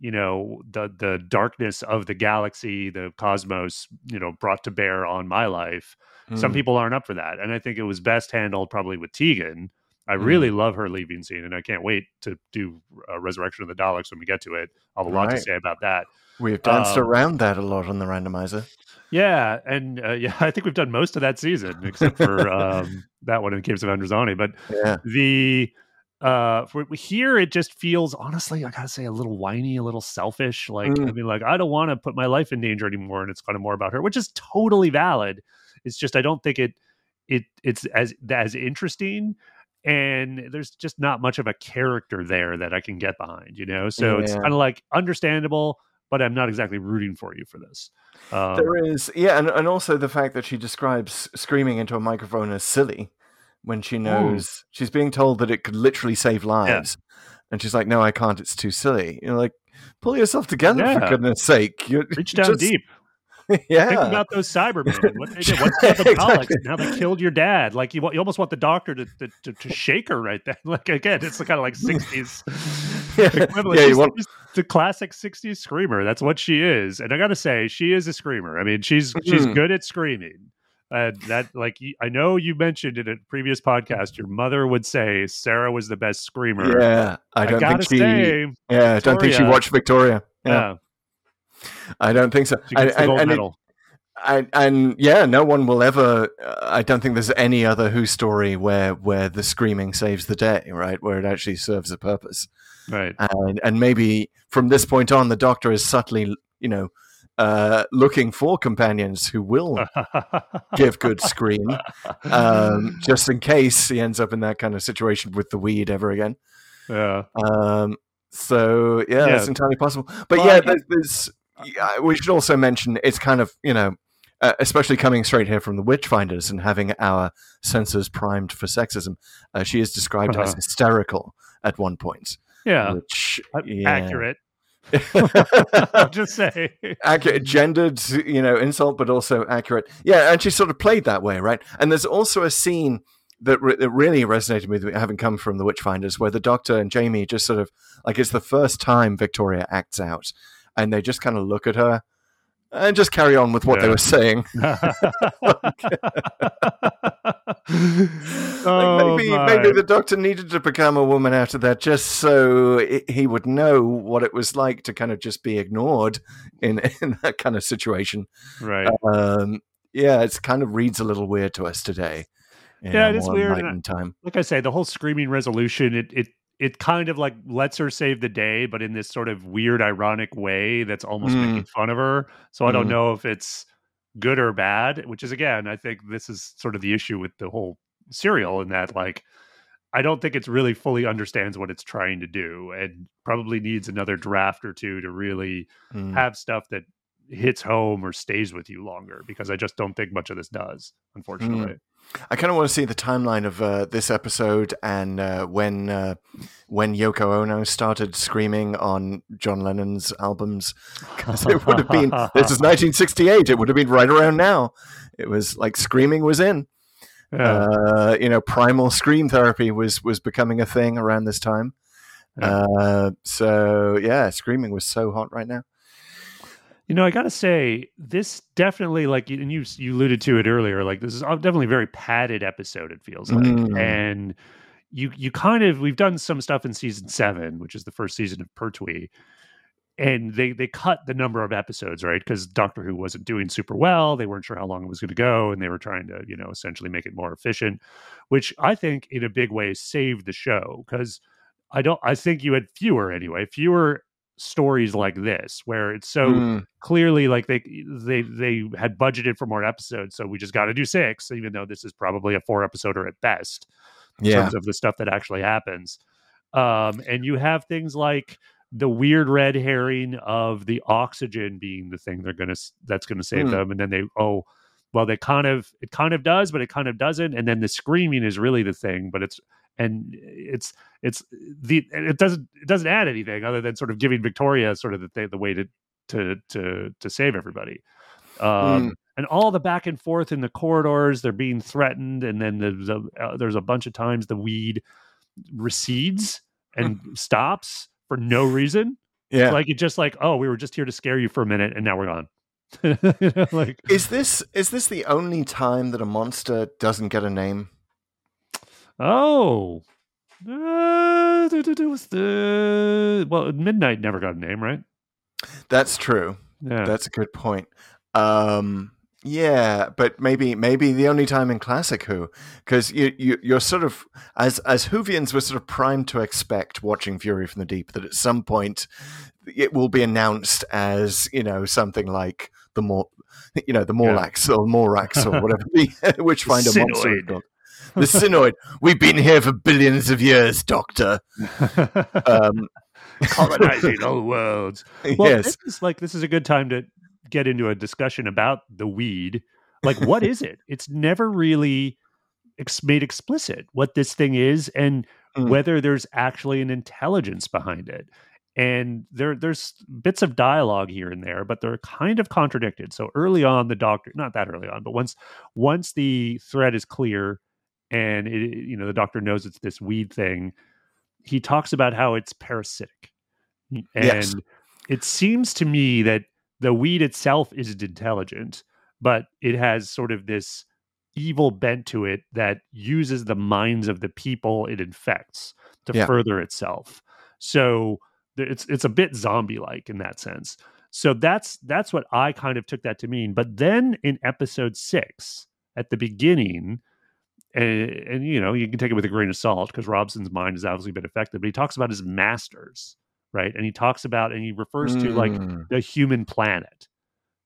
you know the the darkness of the galaxy the cosmos you know brought to bear on my life some Mm. people aren't up for that and i think it was best handled probably with tegan i Mm. really love her leaving scene and i can't wait to do uh, resurrection of the daleks when we get to it i'll have a lot to say about that We've danced Um, around that a lot on the randomizer. yeah and uh, yeah i think we've done most of that season except for um, that one in caves of androzani but Yeah. the uh for here it just feels honestly i gotta say a little whiny a little selfish like i Mm. mean like i don't want to put my life in danger anymore and it's kind of more about her which is totally valid. It's just i don't think it it it's as as interesting and there's just not much of a character there that i can get behind you know? So it's kind of like understandable but i'm not exactly rooting for you for this um, There is, yeah, and, and also the fact that she describes screaming into a microphone as silly when she knows she's being told that it could literally save lives. And she's like, no, I can't. It's too silly. You're like, pull yourself together, for goodness sake. You're reach down just- deep yeah. Think about those Cybermen what they did. What's the Exactly. And how they killed your dad? Like you, you almost want the doctor to, to, to, to shake her right then. Like again, it's kind of like sixties equivalent. Yeah, you She's want- the classic '60s screamer. That's what she is. And I got to say, she is a screamer. I mean, she's she's Mhm. good at screaming. And that, like, I know you mentioned in a previous podcast, your mother would say Sarah was the best screamer. Yeah, I I, don't gotta think she. say, yeah, I don't think she watched Victoria. Yeah, yeah, I don't think so. she gets the and, gold and, it- medal. and, and yeah, no one will ever. Uh, I don't think there's any other Who story where where the screaming saves the day, right? Where it actually serves a purpose. right. and and maybe from this point on, the Doctor is subtly, you know, uh, looking for companions who will give good screen, um, just in case he ends up in that kind of situation with the weed ever again. yeah. Um, so yeah, Yeah. it's entirely possible. But yeah, there's, there's yeah, we should also mention it's kind of you know. Uh, especially coming straight here from the Witchfinders and having our senses primed for sexism, uh, she is described as Uh-huh. hysterical at one point. Yeah. which yeah. Accurate. I'll just say. accurate gendered you know insult but also accurate yeah and she sort of played that way right and there's also a scene that, re- that really resonated with me having come from the witchfinders where the doctor and jamie just sort of like it's the first time victoria acts out and they just kind of look at her and just carry on with what they were saying oh, like maybe my. maybe the doctor needed to become a woman after that just so i he would know what it was like to kind of just be ignored in in that kind of situation right. um, yeah, it's kind of reads a little weird to us today. Yeah, it is weird, I- time. like I say, the whole screaming resolution, it it it kind of like lets her save the day, but in this sort of weird, ironic way that's almost Mm. making fun of her. So I don't Mm. know if it's good or bad. Which is again, I think this is sort of the issue with the whole serial in that like I don't think it's really fully understands what it's trying to do, and probably needs another draft or two to really Mm. have stuff that hits home or stays with you longer. Because I just don't think much of this does, unfortunately. I kind of want to see the timeline of uh, this episode and uh, when uh, when Yoko Ono started screaming on John Lennon's albums. 'Cause it would have been this is 1968. It would have been right around now. It was like screaming was in. Yeah. Uh, you know, primal scream therapy was was becoming a thing around this time. Yeah. Uh, so yeah, screaming was so hot right now. You know, I gotta say, this definitely like, and you you alluded to it earlier. Like, this is definitely a very padded episode. It feels like, Mm. and you you kind of we've done some stuff in season seven, which is the first season of Pertwee, and they they cut the number of episodes right because Doctor Who wasn't doing super well. They weren't sure how long it was going to go, and they were trying to you know essentially make it more efficient, which I think in a big way saved the show because I don't I think you had fewer anyway, fewer stories like this where it's so Mm. clearly like they they they had budgeted for more episodes so we just got to do six even though this is probably a four episoder at best in Yeah. terms of the stuff that actually happens um and you have things like the weird red herring of the oxygen being the thing they're gonna that's gonna save Hmm. them and then they oh well they kind of it kind of does but it kind of doesn't and then the screaming is really the thing but it's and it's it's the it doesn't it doesn't add anything other than sort of giving victoria sort of the th- the way to to to to save everybody. Um and all the back and forth in the corridors they're being threatened and then there's a, uh, there's a bunch of times the weed recedes and stops for no reason. Yeah. like it just like oh we were just here to scare you for a minute and now we're gone. You know, like Is this is this the only time that a monster doesn't get a name? Oh uh, was the well midnight never got a name right That's true. yeah That's a good point. Um, yeah, but maybe maybe the only time in classic Who, because you, you you're sort of as as Whovians we're sort of primed to expect watching Fury from the Deep that at some point it will be announced as you know something like the more you know the Morlax or Morax or whatever the Witchfinder monster is Synoid. called. The Synoid. We've been here for billions of years, Doctor. Um, colonizing all worlds Well, yes. this is like this is a good time to get into a discussion about the weed. Like, what is it? It's never really ex- made explicit what this thing is and Mm. whether there's actually an intelligence behind it. and there there's bits of dialogue here and there but they're kind of contradicted so early on the doctor not that early on but once once the thread is clear and it, you know the doctor knows it's this weed thing he talks about how it's parasitic and Yes. it seems to me that the weed itself isn't intelligent but it has sort of this evil bent to it that uses the minds of the people it infects to Yeah. further itself so it's it's a bit zombie like in that sense so that's that's what i kind of took that to mean but then in episode 6 at the beginning and, and you know you can take it with a grain of salt because robson's mind has obviously been affected but he talks about his masters right and he talks about and he refers to like Mm. the human planet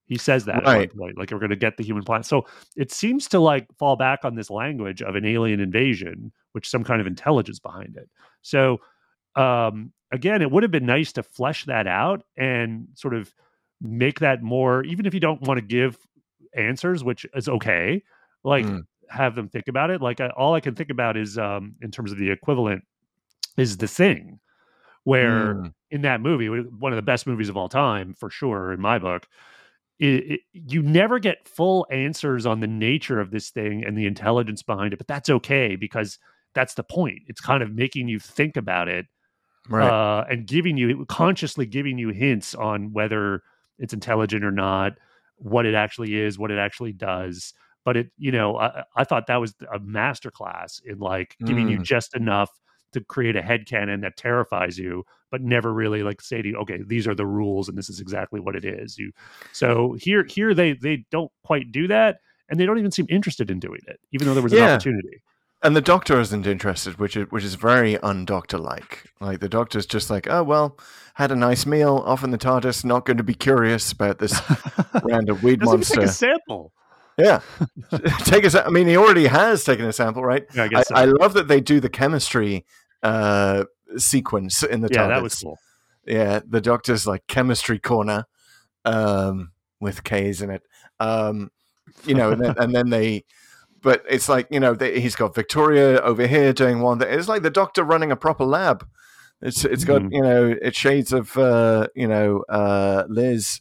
he says that Right. like we're going to get the human planet so it seems to like fall back on this language of an alien invasion which some kind of intelligence behind it so um again it would have been nice to flesh that out and sort of make that more even if you don't want to give answers which is okay like Mm. Have them think about it like I, all i can think about is um in terms of the equivalent is the thing where Mm. in that movie one of the best movies of all time for sure in my book it, it, you never get full answers on the nature of this thing and the intelligence behind it but that's okay because that's the point it's kind of making you think about it right uh, and giving you consciously giving you hints on whether it's intelligent or not, what it actually is, what it actually does. But it, you know, I, I thought that was a masterclass in like giving you Mm. just enough to create a head canon that terrifies you, but never really like say to you, okay, these are the rules and this is exactly what it is. You so here here they they don't quite do that and they don't even seem interested in doing it, even though there was an opportunity. and the doctor isn't interested, which is which is very undoctor like. Like the doctor's just like, oh well, had a nice meal off in the TARDIS, not going to be curious about this random weed Doesn't even take a sample. Yeah, take a. sa- I mean, he already has taken a sample, right? Yeah, I I, guess so. I love that they do the chemistry uh, sequence in the yeah, that was cool. Yeah, the doctor's like chemistry corner um, with K's in it. Um, you know, and then, and then they, but it's like you know they, he's got Victoria over here doing one. That, it's like the doctor running a proper lab. It's it's got Mhm. you know it's shades of uh, you know uh, Liz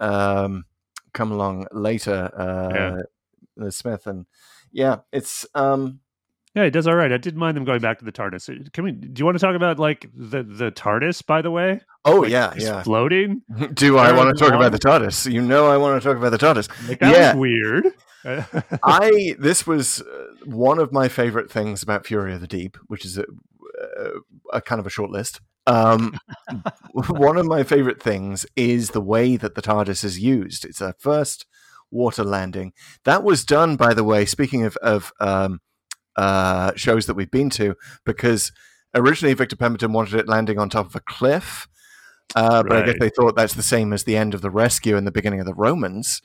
um, come along later. Uh, Yeah. Liz Smith and yeah, it's um, Yeah, it does all right. I didn't mind them going back to the TARDIS. Can we? Do you want to talk about like the the TARDIS? By the way, oh Like, yeah yeah. floating. Do I want to talk about the TARDIS? You know I want to talk about the TARDIS. Like Yeah. weird. I this was uh, one of my favorite things about Fury of the Deep, which is a, uh, a kind of a short list. Um, one of my favorite things is the way that the TARDIS is used. It's a first water landing that was done, by the way. Speaking of of um, uh, shows that we've been to, because originally Victor Pemberton wanted it landing on top of a cliff. Uh, but I guess they thought that's the same as the end of the rescue and the beginning of the Romans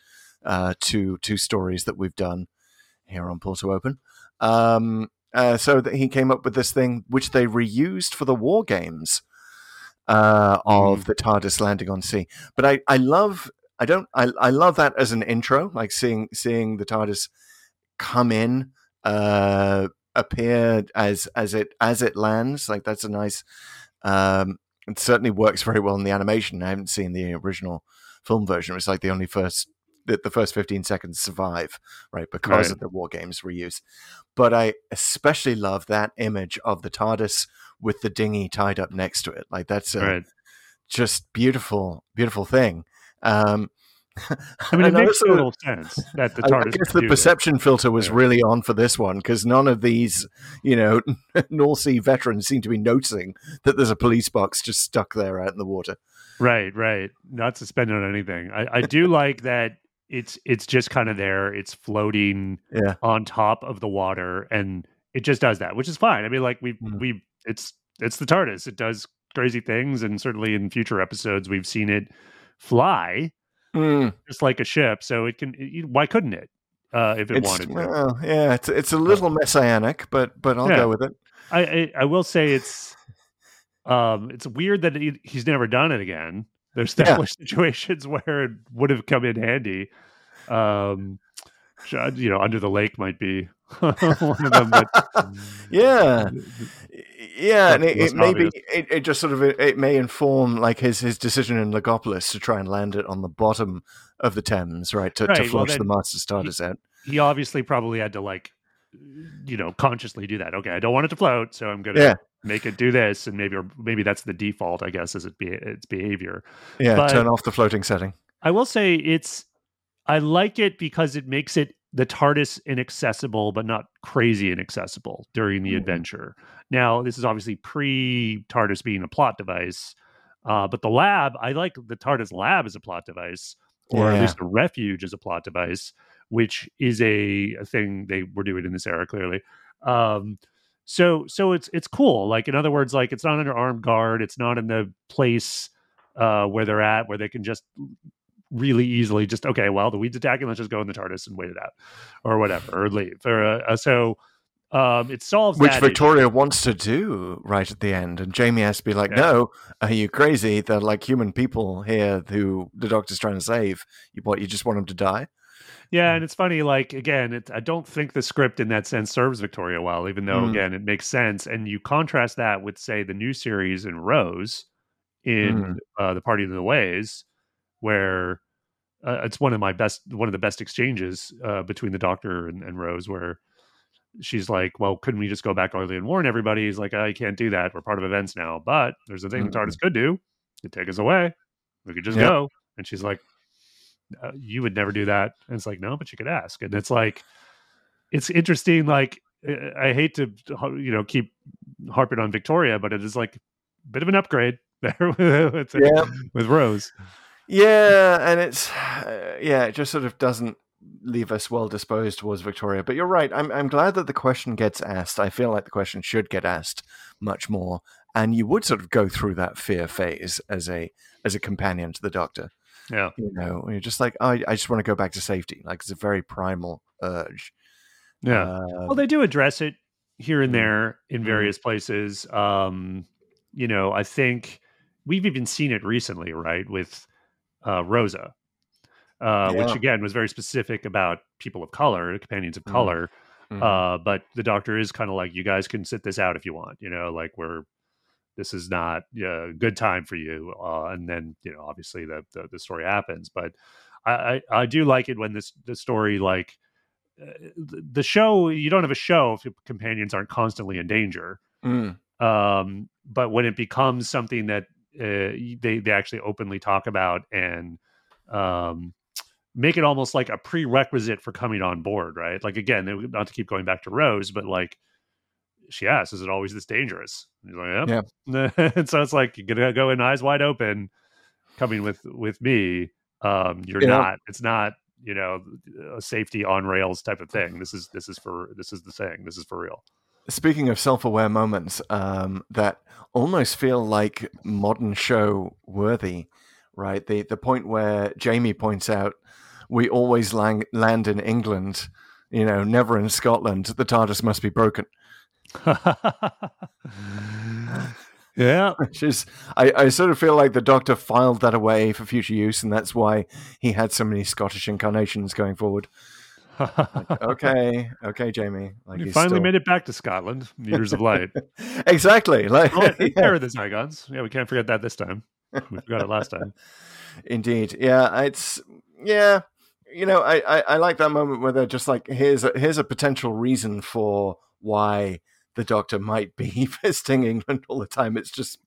uh, two two stories that we've done here on Pull to Open. Um, uh, so that he came up with this thing which they reused for the war games uh, of the TARDIS landing on sea. But I, I love I don't I, I love that as an intro, like seeing seeing the TARDIS come in, uh, appear as as it as it lands. Like that's a nice. Um, it certainly works very well in the animation. I haven't seen the original film version. It's like the only first the, the first 15 seconds survive, right? Because Right. of the War Games reuse. But I especially love that image of the TARDIS with the dinghy tied up next to it. Like that's a right. just beautiful, beautiful thing. Um, I mean, it makes also- total sense that the TARDIS. I guess the perception filter was Yeah. really on for this one because none of these, you know, North Sea veterans seem to be noticing that there's a police box just stuck there out in the water. Right, right. Not suspended on anything. I, I do like that. It's it's just kind of there. It's floating Yeah. on top of the water, and it just does that, which is fine. I mean, like we Mm. we it's it's the TARDIS. It does crazy things, and certainly in future episodes, we've seen it fly Mm, just like a ship. So it can. It, why couldn't it? Uh, if it it's, wanted to. well, yeah, it's, it's a little messianic, but but I'll Yeah. go with it. I, I I will say it's um it's weird that he, he's never done it again. There's Yeah. definitely situations where it would have come in handy. Um, you know, under the lake might be one of them. But Yeah, Yeah, and it, it maybe obvious. it, it just sort of it may inform like his his decision in Logopolis to try and land it on the bottom of the Thames, right? To, to Right, well, flush then the Master's TARDIS out. he obviously probably had to like you know consciously do that okay i don't want it to float so i'm gonna Yeah. make it do this and maybe or maybe that's the default i guess is it be its behavior Yeah, But- turn off the floating setting. i will say it's i like it because it makes it the tardis inaccessible but not crazy inaccessible during the Mhm. adventure now this is obviously pre tardis being a plot device uh, but the lab i like the tardis lab as a plot device or at least a refuge as a plot device which is a, a thing they were doing in this era clearly. Um so so it's it's cool. Like in other words like it's not under armed guard. It's not in the place uh where they're at where they can just really easily just okay well the weeds attacking. Let's just go in the tardis and wait it out or whatever or leave or uh, so um it solves Which that issue. Victoria wants to do right at the end, and Jamie has to be like, Yeah. "No, are you crazy? They're like human people here who the Doctor's trying to save. You what? You just want them to die? Yeah, and it's funny. Like again, it, I don't think the script in that sense serves Victoria well, even though Mm. again it makes sense. And you contrast that with, say, the new series in Rose, in Mm. uh, the Parting of the Ways, where uh, it's one of my best, one of the best exchanges uh, between the Doctor and, and Rose, where she's like, "Well, couldn't we just go back early and warn everybody?" He's like, "I can't do that. We're part of events now." But there's a thing the TARDIS could do: could take us away. We could just Yep. go. And she's like, uh, "You would never do that." And it's like, "No, but you could ask." And it's like, it's interesting. Like, I hate to, you know, keep harping on Victoria, but it is like a bit of an upgrade there with, Yeah. with Rose. Yeah, and it's uh, yeah, it just sort of doesn't leave us well disposed towards Victoria. But you're right. I'm I'm glad that the question gets asked. I feel like the question should get asked much more, and you would sort of go through that fear phase as a as a companion to the Doctor. Yeah. You know, you're just like, oh, I just want to go back to safety. Like it's a very primal urge. Yeah. Uh, well, they do address it here and Mhm. there in Mhm. various places. Um, you know, I think we've even seen it recently, right, with uh, Rosa, uh, which again was very specific about people of color, companions of Mhm. color. mhm. Uh, but the doctor is kind of like, you guys can sit this out if you want, you know, like we're this is not uh, a good time for you. Uh, and then you know, obviously the the, the story happens, but I, I I do like it when this the story like uh, the the show you don't have a show if your companions aren't constantly in danger Mm. um but when it becomes something that uh, they they actually openly talk about and um make it almost like a prerequisite for coming on board right? Like again not to keep going back to rose but like she asks is it always this dangerous? And he's like yep. and so it's like you're gonna go in eyes wide open coming with with me. Um you're Yeah. not it's not you know a safety on rails type of thing. This is this is for this is the thing. This is for real. Speaking of self-aware moments um, that almost feel like modern show worthy, right? The the point where Jamie points out we always lang- land in England, you know, never in Scotland. The TARDIS must be broken. yeah Which is, I, I sort of feel like the Doctor filed that away for future use, and that's why he had so many Scottish incarnations going forward. Okay, okay, Jamie. Like you finally still- made it back to Scotland, Years of Light. exactly. Like Oh, yeah. there are the Zygons. Yeah, we can't forget that this time. We forgot it last time. Indeed, yeah. It's yeah. You know, I, I I like that moment where they're just like, here's a here's a potential reason for why the Doctor might be visiting England all the time. It's just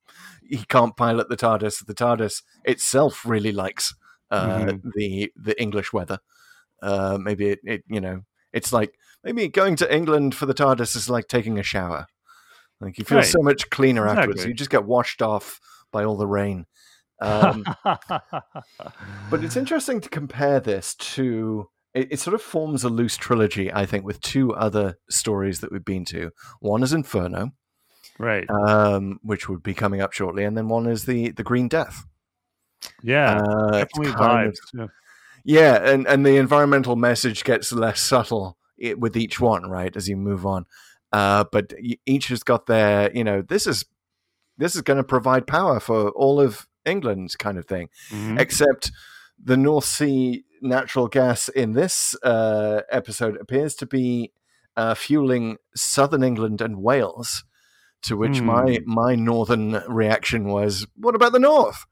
he can't pilot the TARDIS. The TARDIS itself really likes uh, Mhm. the the English weather. Uh, maybe it, it you know it's like maybe going to England for the TARDIS is like taking a shower. Like you feel Right. so much cleaner afterwards. Exactly. You just get washed off by all the rain. Um, but it's interesting to compare this to. It, it sort of forms a loose trilogy, I think, with two other stories that we've been to. One is Inferno, right. um, which would be coming up shortly, and then one is the the Green Death. Yeah. Uh, definitely kind of- Yeah. yeah, and and the environmental message gets less subtle with each one, right, as you move on. Uh, but each has got their, you know, this is this is going to provide power for all of England, kind of thing. Mhm. except the North Sea natural gas in this uh, episode appears to be uh, fueling southern England and Wales To which my Hmm. my northern reaction was, "What about the north?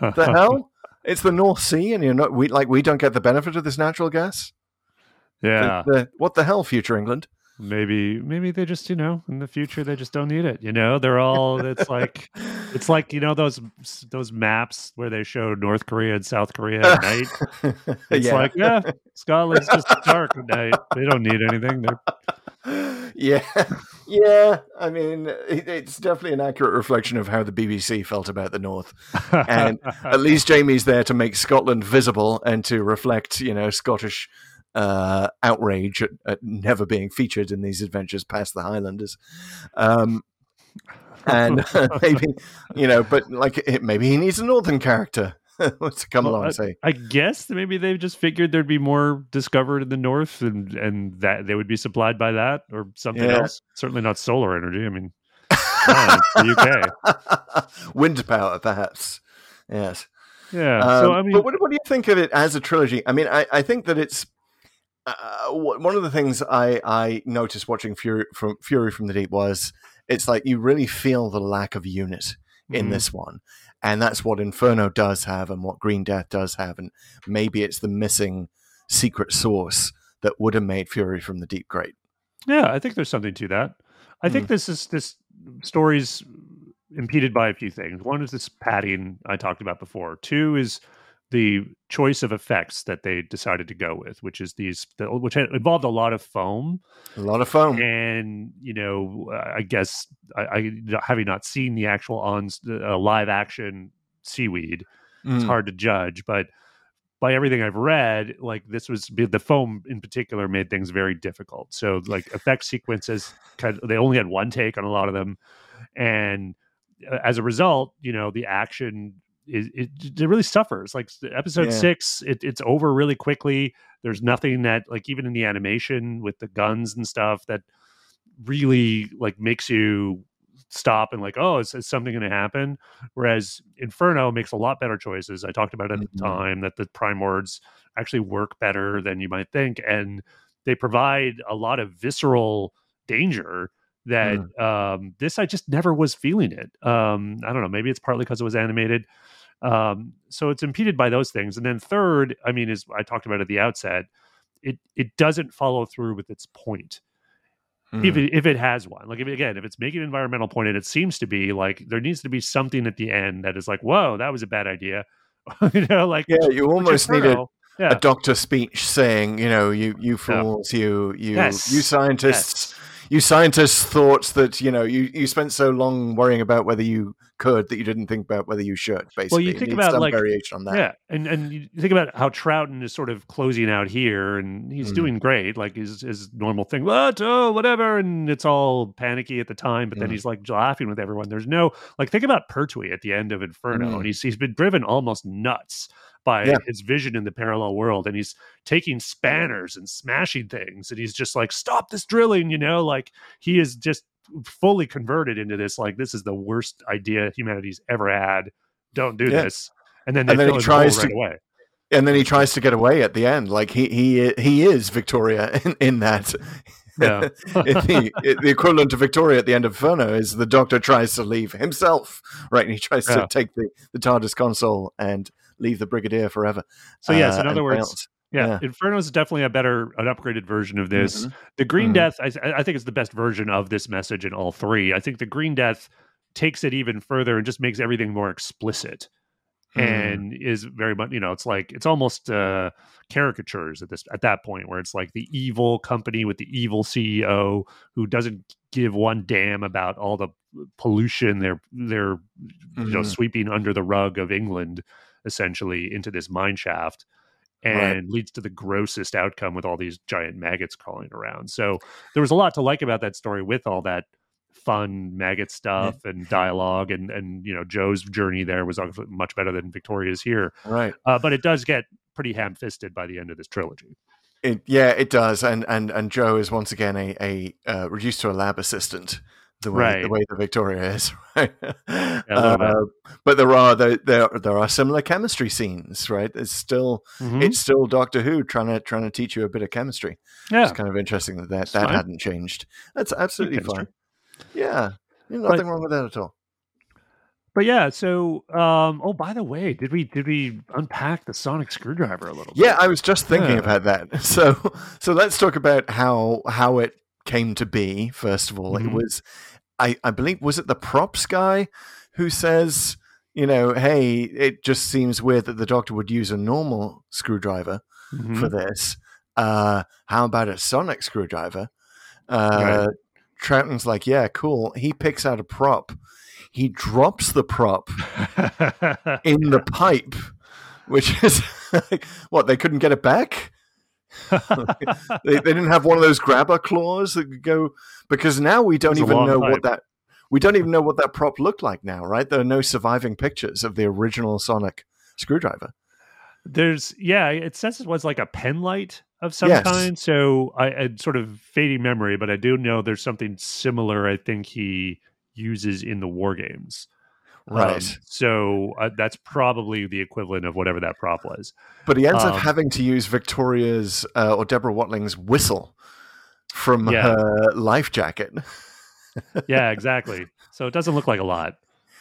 The hell? It's the North Sea, and you're not we like we don't get the benefit of this natural gas. The- yeah. the- what the hell, future England? Maybe maybe they just you know in the future they just don't need it you know they're all it's like it's like you know those those maps where they show north korea and south korea at night it's yeah. like yeah scotland's just dark at night they don't need anything they're yeah, yeah. I mean, it's definitely an accurate reflection of how the BBC felt about the North. And at least Jamie's there to make Scotland visible and to reflect, you know, Scottish uh, outrage at, at never being featured in these adventures past the Highlanders. Um, and maybe, you know, but like it, maybe he needs a northern character to come Well, along I, and say, I guess maybe they just figured there'd be more discovered in the north and and that they would be supplied by that or something Yeah. else certainly not solar energy i mean it's the uk wind power, perhaps. Yes. yeah so Um, i mean but what, what do you think of it as a trilogy? I mean, I, I think that it's uh, one of the things I, I noticed watching Fury from Fury from the Deep was it's like you really feel the lack of unit in Mhm. this one, and that's what Inferno does have, and what Green Death does have, and maybe it's the missing secret source that would have made Fury from the Deep great. Yeah, I think there's something to that. I Hmm. think this is this story's impeded by a few things. One is this padding I talked about before. Two is the choice of effects that they decided to go with, which is these, which involved a lot of foam, A lot of foam. and you know, I guess I, I having not seen the actual on uh, live action seaweed, it's Mm. hard to judge, but by everything I've read, like this was the foam in particular made things very difficult. So like effect sequences, kind of, they only had one take on a lot of them, and uh, as a result, you know the action it, it really suffers. Like episode Yeah. six, it, it's over really quickly. There's nothing that like even in the animation with the guns and stuff that really like makes you stop and like oh is, is something going to happen whereas inferno makes a lot better choices i talked about it at the Mhm. time that the Primords actually work better than you might think and they provide a lot of visceral danger that um this i just never was feeling it um i don't know maybe it's partly because it was animated um so it's impeded by those things and then third i mean as i talked about at the outset it it doesn't follow through with its point Mm. if it if it has one. Like if again, if it's making an environmental point, and it seems to be like there needs to be something at the end that is like, whoa, that was a bad idea. you know, like yeah, which- you almost need a, yeah. a doctor speech saying, you know, you you fools, you you Yes. you scientists, you scientists thought that you know you you spent so long worrying about whether you could that you didn't think about whether you should. Basically, well, you think about, some like- variation on that. Yeah, and and you think about how Troughton is sort of closing out here, and he's Mm. doing great, like his his normal thing. What? Oh, whatever, and it's all panicky at the time, but then Mm. he's like laughing with everyone. There's no like think about Pertwee at the end of Inferno, Mm. and he's he's been driven almost nuts by Yeah. his vision in the parallel world, and he's taking spanners and smashing things, and he's just like, stop this drilling, you know, like he is just fully converted into this like this is the worst idea humanity's ever had. Don't do Yeah. this. And then they And then he tries right to- away. And then he tries to get away at the end, like he he he is Victoria in, in that. Yeah. the, the equivalent of Victoria at the end of Inferno is the Doctor tries to leave himself, right? And he tries Yeah. to take the, the TARDIS console and leave the Brigadier forever. So yes, uh, in other words, yeah, yeah. Inferno is definitely a better, an upgraded version of this. Mhm. The Green Mhm. Death, I, I think, is the best version of this message in all three. I think the Green Death takes it even further and just makes everything more explicit, Mhm. and is very much, you know, it's like it's almost uh, caricatures at this at that point where it's like the evil company with the evil CEO who doesn't give one damn about all the pollution they're they're you know Mhm. sweeping under the rug of England essentially into this mine shaft Right. and leads to the grossest outcome with all these giant maggots crawling around. So there was a lot to like about that story with all that fun maggot stuff and dialogue and and you know Joe's journey there was much better than Victoria's here. right. Uh, but it does get pretty ham-fisted by the end of this trilogy. It, yeah, it does, and and and Joe is once again a a uh, reduced to a lab assistant. The way the way that Victoria is, right? bit. Uh, but there are there, there there are similar chemistry scenes, right? It's still Mhm. it's still Doctor Who trying to trying to teach you a bit of chemistry. yeah. It's kind of interesting that that, that fine. hadn't changed. That's absolutely fine. Yeah. Nothing wrong with that at all. But yeah, so um, oh, by the way, did we did we unpack the sonic screwdriver a little? Bit? Yeah. I was just thinking Yeah. about that. So, so let's talk about how how it came to be. First of all, it Mhm. was, I I believe, was it the props guy who says, you know, hey, it just seems weird that the doctor would use a normal screwdriver Mhm. for this. Uh, how about a sonic screwdriver? Uh, Right. Troughton's like, yeah, cool. He picks out a prop. He drops the prop in the pipe, which is like, what they couldn't get it back. they, they didn't have one of those grabber claws that could go because now we don't even know pipe. what that we don't even know what that prop looked like now, right? There are no surviving pictures of the original Sonic screwdriver. There's yeah, it says it was like a pen light of some Yes. kind. So I, I sort of fading memory, but I do know there's something similar. I think he uses in the war games. Um, so uh, that's probably the equivalent of whatever that prop was. but he ends up um, having to use Victoria's uh, or Deborah Watling's whistle from Yeah. her life jacket. Yeah, exactly. so it doesn't look like a lot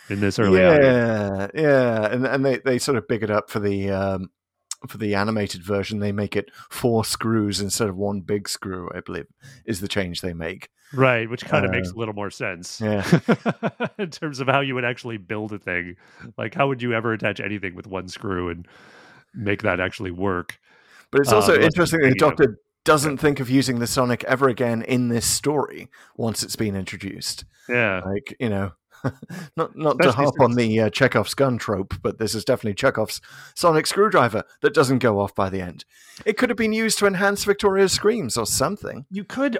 in this early yeah, yeah, and and they, they sort of big it up for the um, for the animated version. They make it four screws instead of one big screw. I believe is the change they make. Right, which kind of Uh, makes a little more sense. yeah. in terms of how you would actually build a thing. Like how would you ever attach anything with one screw and make that actually work? But it's also unless interesting that the Doctor doesn't think of using the Sonic ever again in this story once it's been introduced. Yeah. Like you know. not not to harp on the uh, Chekhov's gun trope, but this is definitely Chekhov's sonic screwdriver that doesn't go off by the end. It could have been used to enhance Victoria's screams or something. You could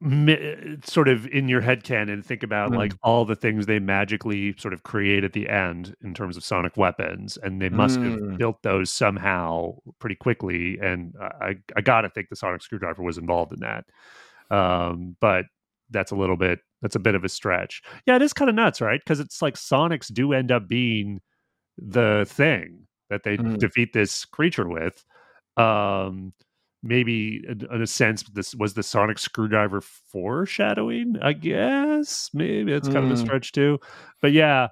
mi- sort of in your head canon think about Mm. like all the things they magically sort of create at the end in terms of sonic weapons and they must Mm. have built those somehow pretty quickly and i i, I gotta think the sonic screwdriver was involved in that um but that's a little bit that's a bit of a stretch yeah it is kind of nuts right because it's like sonics do end up being the thing that they Mm. defeat this creature with um maybe in, in a sense this was the sonic screwdriver foreshadowing i guess maybe it's kind of a Mm. stretch too but yeah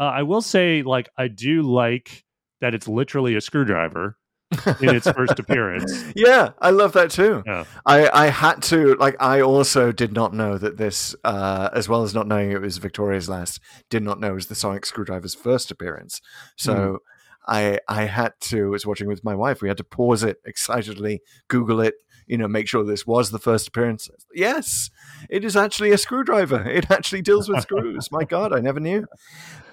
uh, i will say like i do like that it's literally a screwdriver in its first appearance Yeah, I love that too. yeah I, I had to like I also did not know that this uh, as well as not knowing it was Victoria's last did not know it was the Sonic Screwdriver's first appearance. So I I had to was watching with my wife. We had to pause it excitedly, Google it, you know, make sure this was the first appearance. Yes, it is actually a screwdriver. It actually deals with screws. My God, I never knew.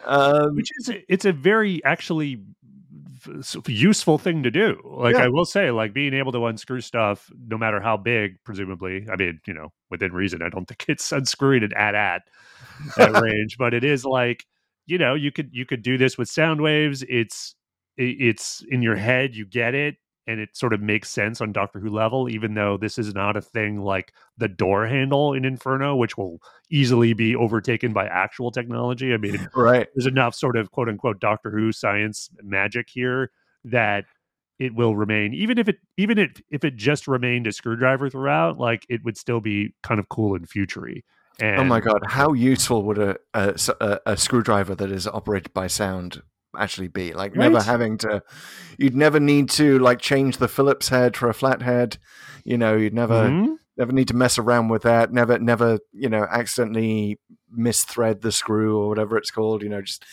Um, which is a, it's a very actually useful thing to do like Yeah. i will say like being able to unscrew stuff no matter how big presumably i mean you know within reason i don't think it's unscrewing it at at at range but it is like you know you could you could do this with sound waves it's it's in your head you get it and it sort of makes sense on doctor who level even though this is not a thing like the door handle in inferno which will easily be overtaken by actual technology. I mean right. there's enough sort of quote unquote Doctor Who science magic here that it will remain. Even if it even if, if it just remained a screwdriver throughout like it would still be kind of cool and futury and Oh my God, how useful would a a screwdriver that is operated by sound actually be? Like never having to, you'd never need to like change the Phillips head for a flat head. You know, you'd never Mhm. never need to mess around with that. Never, never, you know, accidentally misthread the screw or whatever it's called. You know, just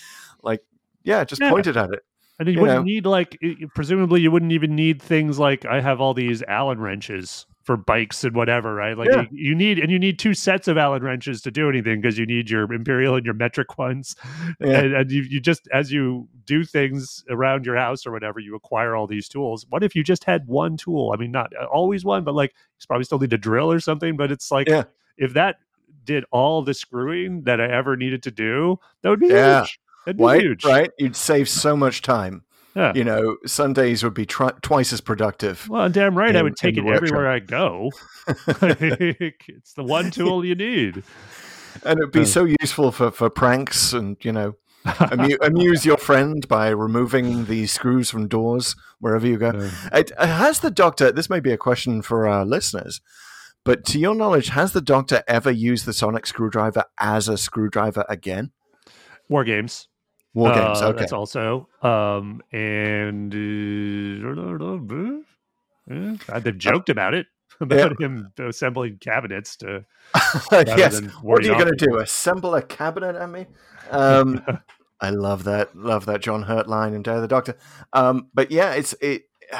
like yeah, just Yeah. pointed at it. and you, you wouldn't know. need like presumably you wouldn't even need things like i have all these allen wrenches for bikes and whatever right like Yeah. you, you need and you need two sets of allen wrenches to do anything because you need your imperial and your metric ones Yeah. and, and you, you just as you do things around your house or whatever you acquire all these tools what if you just had one tool i mean not uh, always one but like you probably still need a drill or something but it's like Yeah. if that did all the screwing that i ever needed to do that would be Yeah. huge that'd be Right, huge right. You'd save so much time. Yeah You know, Sundays would be twice as productive. well damn right i would take it everywhere i go it's the one tool you need and it'd be Uh. so useful for, for pranks and you know amu- amuse your friend by removing the screws from doors wherever you go. Uh. It, has the doctor? This may be a question for our listeners, But to your knowledge, has the Doctor ever used the sonic screwdriver as a screwdriver again? War games. War games. Uh, okay. That's also. Um, and uh, they've joked about it about him assembling cabinets to. yes. What are you going to do? Assemble a cabinet at me? Um, I love that. Love that John Hurt line in Day of the Doctor. Um, but yeah, it's it.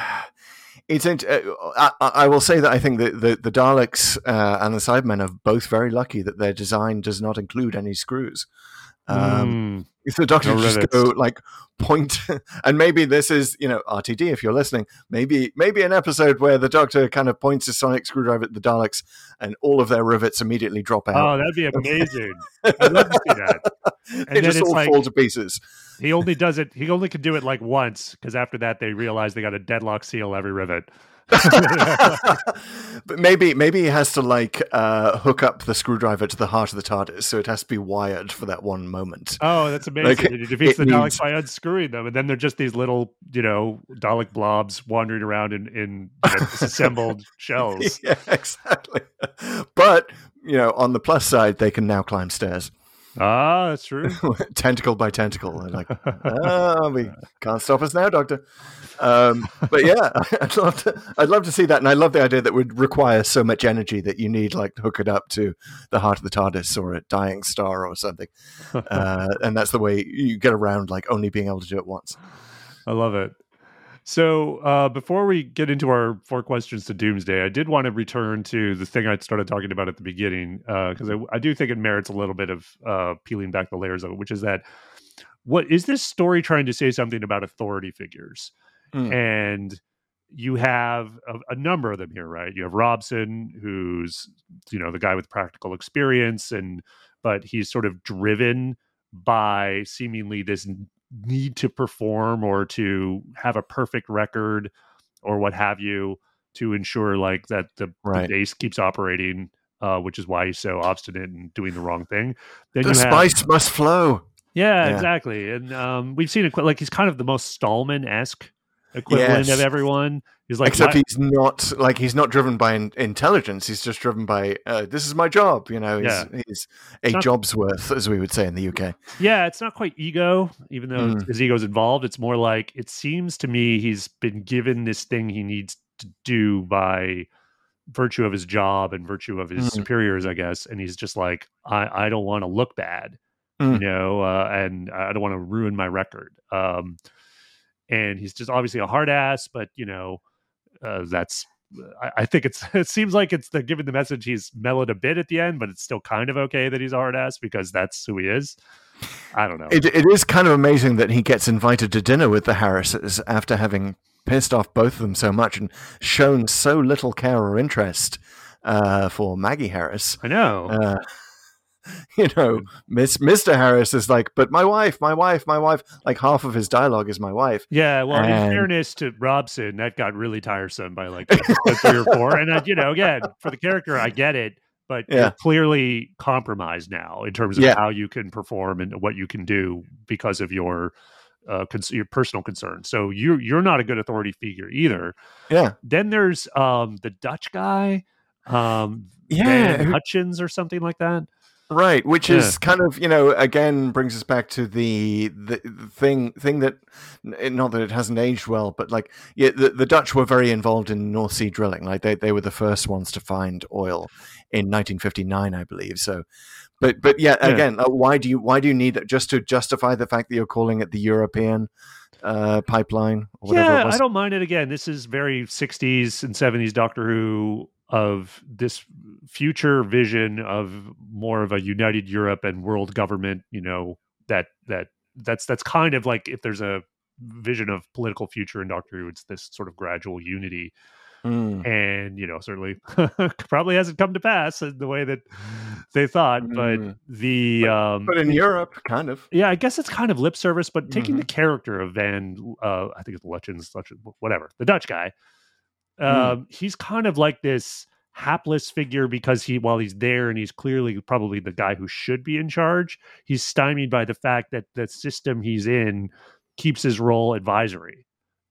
It's. int- Uh, I, I I will say that I think that the, the Daleks uh, and the Cybermen are both very lucky that their design does not include any screws. Um, Mm. if the Doctor No just go like point, and maybe this is you know RTD if you're listening. Maybe maybe an episode where the Doctor kind of points his sonic screwdriver at the Daleks, and all of their rivets immediately drop out. Oh, that'd be amazing. I'd love to see that. And they then just all like- fall to pieces. He only does it. He only can do it like once because after that they realize they got a deadlock seal every rivet. But maybe maybe he has to like uh, hook up the screwdriver to the heart of the TARDIS, so it has to be wired for that one moment. Oh, that's amazing! Like, he defeats it the Daleks needs- by unscrewing them, and then they're just these little, you know, Dalek blobs wandering around in in you know, disassembled shells. yeah, exactly. But you know, on the plus side, they can now climb stairs, Ah, that's true. tentacle by tentacle. They're like, oh, we can't stop us now, Doctor. Um, but yeah, I'd love to. I'd love to see that, and I love the idea that would require so much energy that you need like to hook it up to the heart of the TARDIS or a dying star or something, uh, and that's the way you get around like only being able to do it once. I love it. So uh, before we get into our four questions to Doomsday, I did want to return to the thing I started talking about at the beginning because I, I do think it merits a little bit of uh, peeling back the layers of it, which is that what is this story trying to say something about authority figures? Mm. And you have a, a number of them here, right? You have Robson, who's you know the guy with practical experience, and but he's sort of driven by seemingly this need to perform or to have a perfect record or what have you to ensure like that the, Right. the base keeps operating uh, which is why he's so obstinate and doing the wrong thing then The you have spice must flow. yeah, Yeah. exactly and um, we've seen it like he's kind of the most Stahlman-esque equivalent Yes. of everyone he's like Except "My- he's not like he's not driven by in- intelligence. He's just driven by uh, this is my job. You know, he's, Yeah. he's a not- job's worth, as we would say in the UK. Yeah, it's not quite ego, even though Mm. his ego's involved. It's more like it seems to me he's been given this thing he needs to do by virtue of his job and virtue of his Mm. superiors, I guess. And he's just like, I, I don't want to look bad, Mm. you know, uh, and I don't want to ruin my record. Um, and he's just obviously a hard ass, but you know, uh, that's. I, I think it's. It seems like it's the given the message he's mellowed a bit at the end, but it's still kind of okay that he's a hard ass because that's who he is. I don't know. It, it is kind of amazing that he gets invited to dinner with the Harrises after having pissed off both of them so much and shown so little care or interest uh, for Maggie Harris. I know. Uh, you know, Miss Mister Harris is like, but my wife, my wife, my wife. Like half of his dialogue is my wife. Yeah, well, in fairness to Robson, that got really tiresome by like three or four. And uh, you know, again, for the character, I get it, but Yeah. you're clearly compromised now in terms of Yeah. how you can perform and what you can do because of your uh, cons- your personal concerns. So you're you're not a good authority figure either. Yeah, Then there's um the Dutch guy, um, Yeah, Van Hutchins or something like that. Right, which Yeah. is kind of you know again brings us back to the the thing thing that not that it hasn't aged well, but like yeah, the, the Dutch were very involved in North Sea drilling. Like they, they were the first ones to find oil in 1959, I believe. So, but but yeah, Yeah. again, uh, why do you why do you need that just to justify the fact that you're calling it the European uh, pipeline or whatever yeah, it was? I don't mind it. Again, this is very 60s and 70s Doctor Who of this future vision of more of a united Europe and world government. You know that that that's that's kind of like if there's a vision of political future in Doctor Who, it's this sort of gradual unity. Mm, And you know, certainly probably hasn't come to pass in the way that they thought. But Mm. the um, but in Europe, kind of. yeah, I guess it's kind of lip service, but taking Mhm. the character of Van, uh, I think it's Lutyens, Lutyens, whatever, the Dutch guy, Um, he's kind of like this hapless figure because he, while he's there and he's clearly probably the guy who should be in charge, he's stymied by the fact that the system he's in keeps his role advisory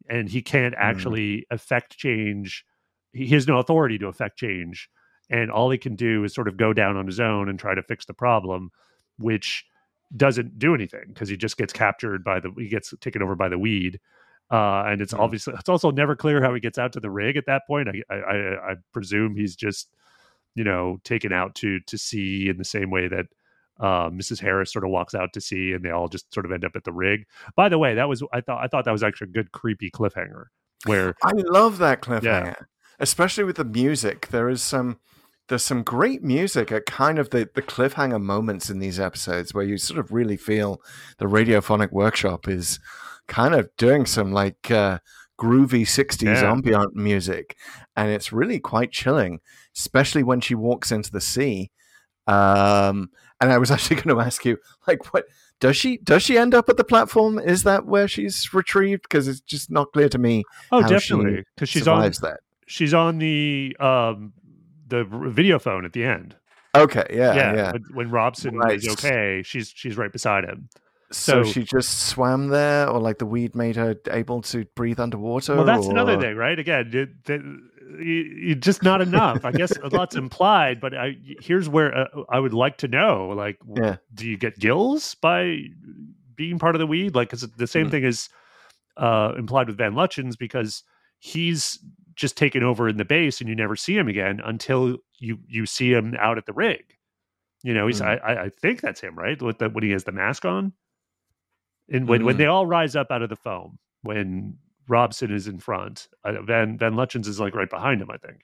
and he can't Hmm. actually affect change. He he has no authority to affect change. and all he can do is sort of go down on his own and try to fix the problem, which doesn't do anything because he just gets captured by the he gets taken over by the weed. Uh, and it's Mhm. obviously it's also never clear how he gets out to the rig at that point. I I, I, I presume he's just you know taken out to to sea in the same way that uh, Mrs. Harris sort of walks out to sea, and they all just sort of end up at the rig. By the way, that was I thought I thought that was actually a good creepy cliffhanger where I love that cliffhanger, especially with the music. There is some there's some great music at kind of the, the cliffhanger moments in these episodes where you sort of really feel the radiophonic workshop is kind of doing some like uh, groovy 60s Yeah. ambient music and it's really quite chilling especially when she walks into the sea um and i was actually going to ask you like what does she does she end up at the platform is that where she's retrieved because it's just not clear to me oh definitely because she's on that she's on the um the video phone at the end. okay yeah yeah, When, when Robson Right. is okay, she's she's right beside him. So, So- she just swam there, or like the weed made her able to breathe underwater. Well, that's another thing, right? Again, it, you- you- just not enough. I guess a lot's implied, but I, here's where uh, I would like to know: like, Yeah. do you get gills by being part of the weed? Like, because the same Mhm. thing is uh, implied with Van Lutyens, because he's just taken over in the base, and you never see him again until you you see him out at the rig. You know, he's Mhm. I, I I think that's him, right? With the, when he has the mask on, and when when Mhm. they all rise up out of the foam, when Robson is in front, uh, Van Van Lutyens is like right behind him. I think.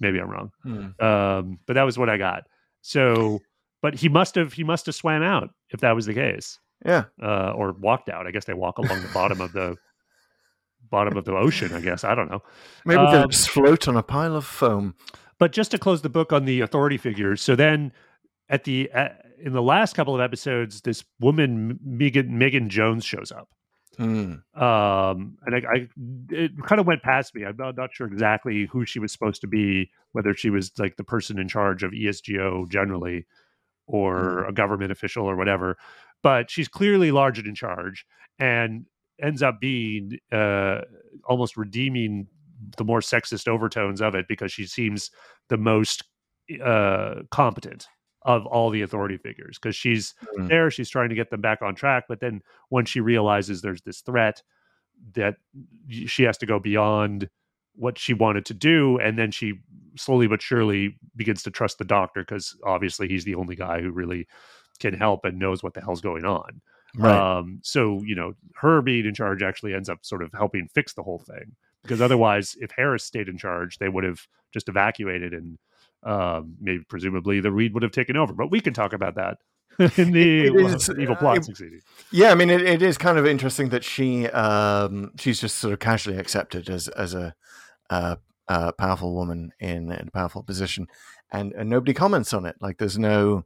Maybe I'm wrong, Hmm. um, but that was what I got. So, but he must have he must have swam out if that was the case, Yeah, uh, or walked out. I guess they walk along the bottom of the bottom of the ocean. I guess I don't know. maybe they Um, just float on a pile of foam. But just to close the book on the authority figures, so then at the uh, in the last couple of episodes, this woman Megan Megan Jones shows up, Hmm. um, and I, I it kind of went past me. I'm not, not sure exactly who she was supposed to be, whether she was like the person in charge of ESGO generally, or a government official or whatever. But she's clearly large and in charge, and ends up being uh, almost redeeming the more sexist overtones of it because she seems the most uh, competent of all the authority figures because she's Mm. there she's trying to get them back on track but then when she realizes there's this threat that she has to go beyond what she wanted to do and then she slowly but surely begins to trust the doctor because obviously he's the only guy who really can help and knows what the hell's going on Right. um, so you know, her being in charge actually ends up sort of helping fix the whole thing. Because otherwise, if Harris stayed in charge, they would have just evacuated and um, maybe presumably the Reed would have taken over. But we can talk about that in the is, evil uh, plot it- succeeding. yeah, I mean, it, it is kind of interesting that she um, she's just sort of casually accepted as as a uh, uh, powerful woman in, in a powerful position, and and nobody comments on it. Like, there's no.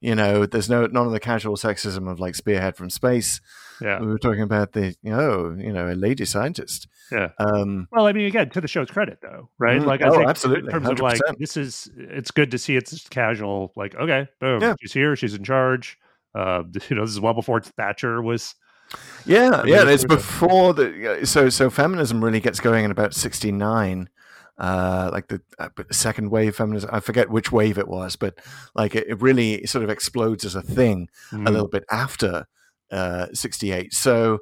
You know, there's no none of the casual sexism of like spearhead from space. Yeah. We were talking about the, you know, you know, a lady scientist. Yeah. Um, Well, I mean, again, to the show's credit, though, right? Mm, Like, I oh, think absolutely, in terms of like this is, it's good to see it's just casual. Like, okay, boom, Yeah. she's here, she's in charge. Uh, you know, this is well before Thatcher was. Yeah, yeah, it's it was a- before the so so feminism really gets going in about sixty nine, uh, like the uh, second wave feminism. I forget which wave it was, but like it, it really sort of explodes as a thing Mm. a little bit after uh, sixty eight. So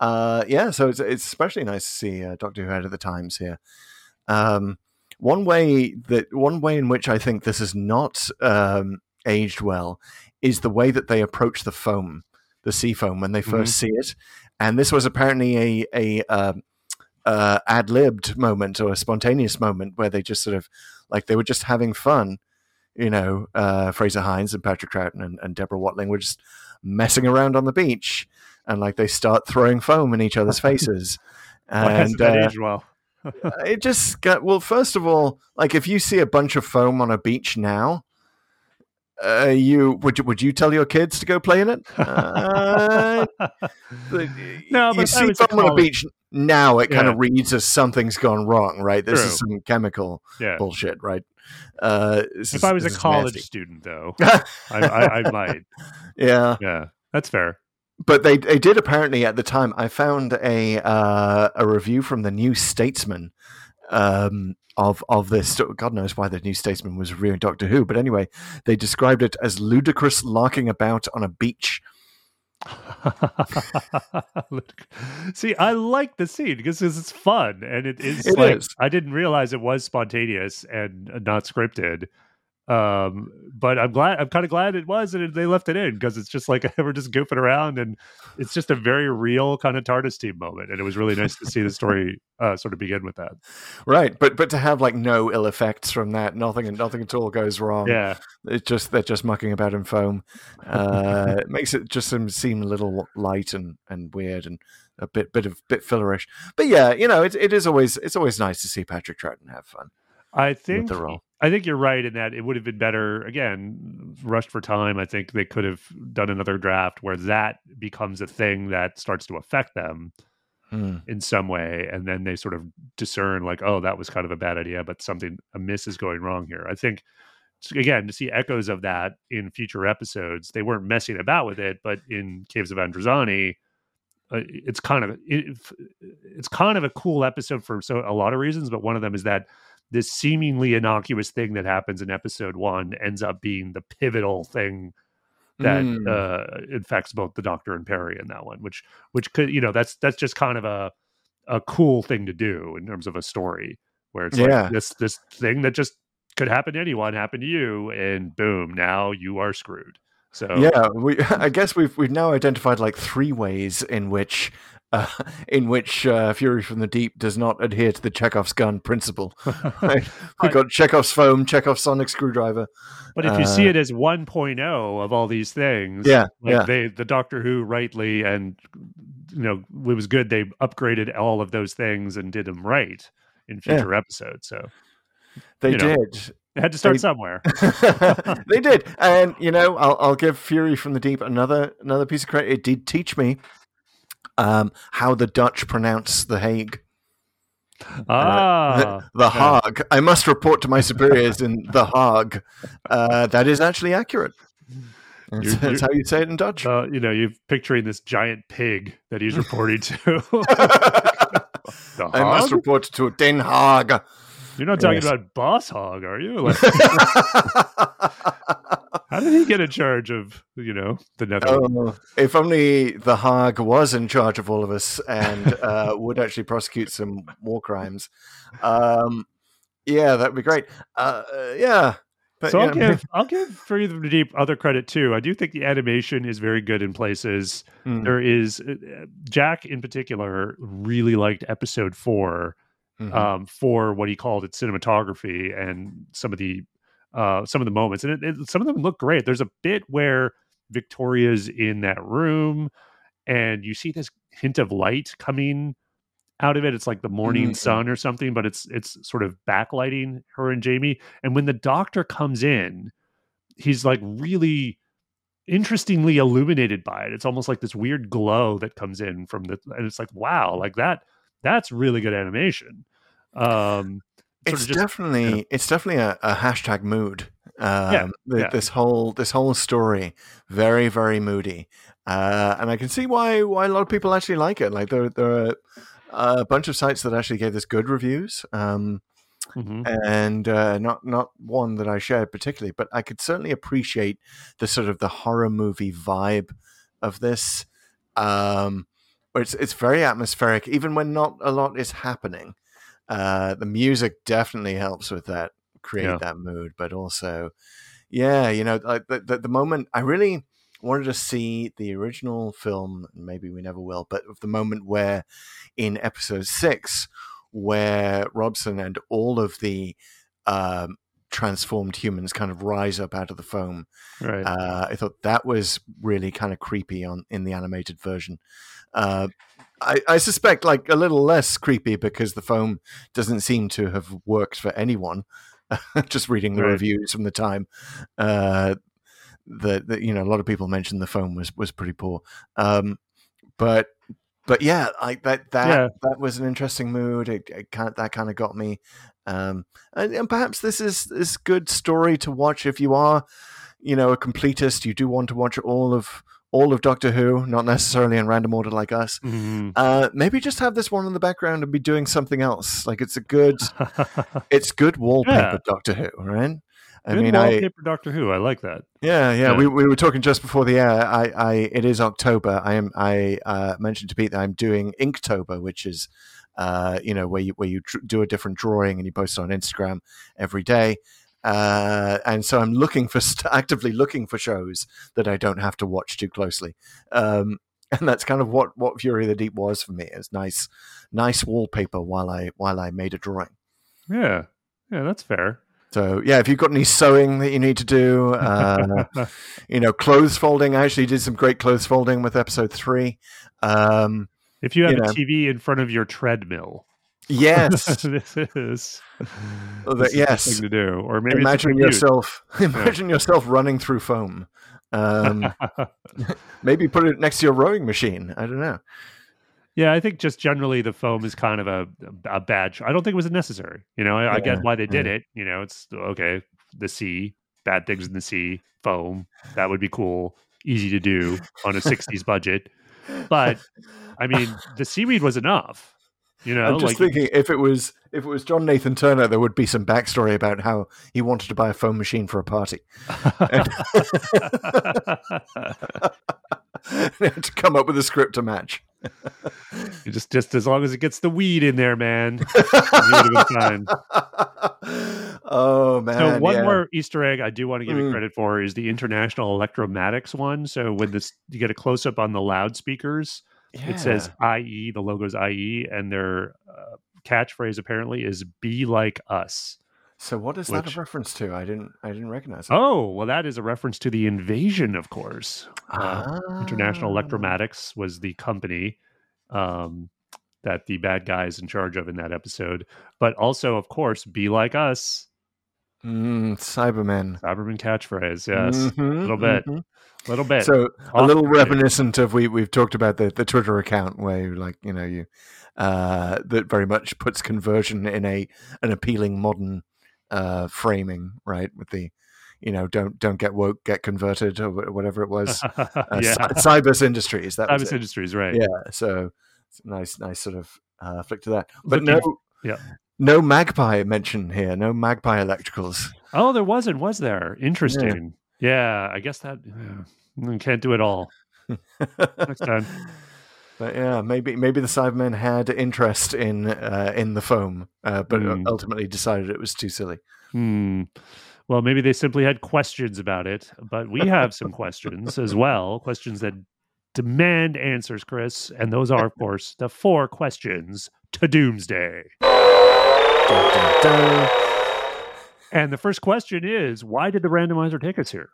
uh, yeah, so it's it's especially nice to see uh, Doctor Who ahead of the times here. Um, one way that one way in which I think this is not um, aged well is the way that they approach the foam, the sea foam, when they 1st see it. And this was apparently a a um, uh, ad libbed moment or a spontaneous moment where they just sort of like they were just having fun. You know, uh, Frazer Hines and Patrick Troughton and, and Deborah Watling were just messing around on the beach, and like they start throwing foam in each other's faces. And uh, well? it just got well first of all like if you see a bunch of foam on a beach now uh, you would you would you tell your kids to go play in it uh, No, you but see was a foam on a beach now it kind Yeah. of reads as something's gone wrong right this is some chemical yeah. bullshit right uh, If is- I was a college nasty. student, though, I, I, I might. yeah Yeah, that's fair. but they they did apparently at the time. I found a uh, a review from the New Statesman um, of of this. God knows why the New Statesman was reviewing Doctor Who, but anyway, they described it as ludicrous larking about on a beach. See, I like the scene because it's fun and it is It like is. I didn't realize it was spontaneous and uh, not scripted. Um, but I'm glad I'm kind of glad it was and they left it in because it's just like we're just goofing around and it's just a very real kind of TARDIS team moment. And it was really nice to see the story uh, sort of begin with that. Right, but but to have like no ill effects from that, nothing and nothing at all goes wrong. Yeah. it's just they're just mucking about in foam. Uh, it makes it just seem- a little light and, and weird and a bit bit of bit fillerish. But yeah, you know, it it is always it's always nice to see Patrick Troughton have fun I with think the role. I think you're right in that it would have been better again, rushed for time. I think they could have done another draft where that becomes a thing that starts to affect them Hmm. in some way, and then they sort of discern like, oh, that was kind of a bad idea, but something amiss is going wrong here. I think again to see echoes of that in future episodes. They weren't messing about with it, but in Caves of Androzani, uh, it's kind of it, it's kind of a cool episode for so a lot of reasons, but one of them is that this seemingly innocuous thing that happens in episode one ends up being the pivotal thing that Mm. uh, infects both the Doctor and Perry in that one, which which could you know that's that's just kind of a a cool thing to do in terms of a story where it's Yeah. like this this thing that just could happen to anyone happen to you and boom now you are screwed so Yeah, we I guess we've we've now identified like three ways in which uh, in which uh, Fury from the Deep does not adhere to the Chekhov's gun principle. Right? We've got Chekhov's foam, Chekhov's sonic screwdriver. But if you see Uh, it as 1.0 of all these things, Yeah, like yeah. they the Doctor Who rightly and you know it was good they upgraded all of those things and did them right in Yeah. future episodes. So They You know. They had to start They- somewhere. they did, and you know, I'll, I'll give Fury from the Deep another another piece of credit. It did teach me um, how the Dutch pronounce the Hague. ah, the, the Hague. I must report to my superiors in the Hague. Uh, that is actually accurate. That's, You're- that's how you say it in Dutch. uh, you know, you're picturing this giant pig that he's reporting to. The I must report to Den Haag. You're not talking Yes. about Boss Hog, are you? Like, how did he get in charge of you know the Netherlands? Oh, if only the Hog was in charge of all of us and uh, would actually prosecute some war crimes. Um, yeah, that'd be great. Uh, uh, yeah. But, so I'll know, give I'll give Free the Deep other credit too. I do think the animation is very good in places. Hmm. There is uh, Jack in particular really liked episode 4 Mhm. um, for what he called its cinematography and some of the uh, some of the moments, and it, it, some of them look great. There's a bit where Victoria's in that room, and you see this hint of light coming out of it. It's like the morning Mhm. sun or something, but it's it's sort of backlighting her and Jamie. And when the doctor comes in, he's like really interestingly illuminated by it. It's almost like this weird glow that comes in from the and it's like, wow, like that that's really good animation. Um it's just definitely it's definitely a, a hashtag mood. Um, Yeah, yeah. This whole this whole story very very moody, uh, and I can see why why a lot of people actually like it. Like there there are a bunch of sites that actually gave this good reviews. Um, Mhm. and uh, not not one that I shared particularly, but I could certainly appreciate the sort of the horror movie vibe of this. Um, where it's it's very atmospheric, even when not a lot is happening. Uh, the music definitely helps with that, create Yeah. that mood, but also, yeah, you know, like the, the the moment I really wanted to see the original film, maybe we never will, but the moment where in episode six where Robson and all of the um, transformed humans kind of rise up out of the foam. Right. Uh, I thought that was really kind of creepy on in the animated version. Uh, I, I suspect like a little less creepy because the foam doesn't seem to have worked for anyone. Just reading the Right. reviews from the time, uh, that you know a lot of people mentioned the foam was was pretty poor. Um, but but yeah, like that that Yeah. that was an interesting mood. It, it kind that kind of got me. Um, and, and perhaps this is is good story to watch if you are, you know, a completist. You do want to watch all of all of Doctor Who, not necessarily in random order like us. Mhm. Uh, maybe just have this one in the background and be doing something else. Like it's a good, it's good wallpaper Yeah. Doctor Who, right? I Good mean, I wallpaper Doctor Who. I like that. yeah, yeah. Yeah. We, we were talking just before the air. I, I it is October. I am. I uh, mentioned to Pete that I'm doing Inktober, which is, uh, you know, where you where you do a different drawing and you post it on Instagram every day. Uh, and so I'm looking for st- actively looking for shows that I don't have to watch too closely. Um, and that's kind of what what Fury of the Deep was for me. It's nice, nice wallpaper while I while I made a drawing. Yeah, yeah, that's fair. So yeah, if you've got any sewing that you need to do, uh, you know, clothes folding. I actually did some great clothes folding with episode three. Um, If you have You a know. TV in front of your treadmill, yes, this is Oh, this is the yes. thing to do. Or maybe imagine yourself, imagine yourself running through foam. Um, maybe put it next to your rowing machine. I don't know. Yeah, I think just generally the foam is kind of a a bad. I don't think it was necessary. You know, I, I get why they did it. You know, it's okay. The sea, bad things in the sea, foam. That would be cool, easy to do on a '60s budget. But I mean, the seaweed was enough. You know, I'm just like thinking if it was if it was John Nathan Turner, there would be some backstory about how he wanted to buy a phone machine for a party. and to come up with a script to match. just just as long as it gets the weed in there, man. would have been fine. oh man! So one yeah. more Easter egg I do want to give you Mm. credit for is the International Electromatics one. So when this you get a close up on the loudspeakers, it says IE, the logo's IE, and their uh, catchphrase apparently is "Be like us." So what is that which- a reference to? I didn't I didn't recognize it. Oh, well, that is a reference to the invasion, of course. Uh, International Ah. Electromatics was the company um, that the bad guy is in charge of in that episode. But also, of course, "Be like us." Mm, Cybermen. Cyberman catchphrase, yes, Mhm, a little bit, mhm. little bit. So a little reminiscent of we we've talked about the, the Twitter account where you like you know you uh, that very much puts conversion in a an appealing modern uh, framing right with the you know don't don't get woke get converted or whatever it was uh, yeah, Cy- Cybus Industries that was Cyber. Industries, right? yeah so it's a nice nice sort of uh, flick to that but Looking- no yeah. no magpie mention here no magpie electricals Oh, there wasn't, was there? Interesting. Yeah, I guess that yeah, mm, can't do it all. Next time. But yeah, maybe maybe the Cybermen had interest in uh, in the foam, uh, but Hmm. ultimately decided it was too silly. Hmm. Well, maybe they simply had questions about it, but we have some questions as well. Questions that demand answers, Chris, and those are, of course, the four questions to Doomsday. Dun, dun, dun. And the first question is, why did the randomizer take us here?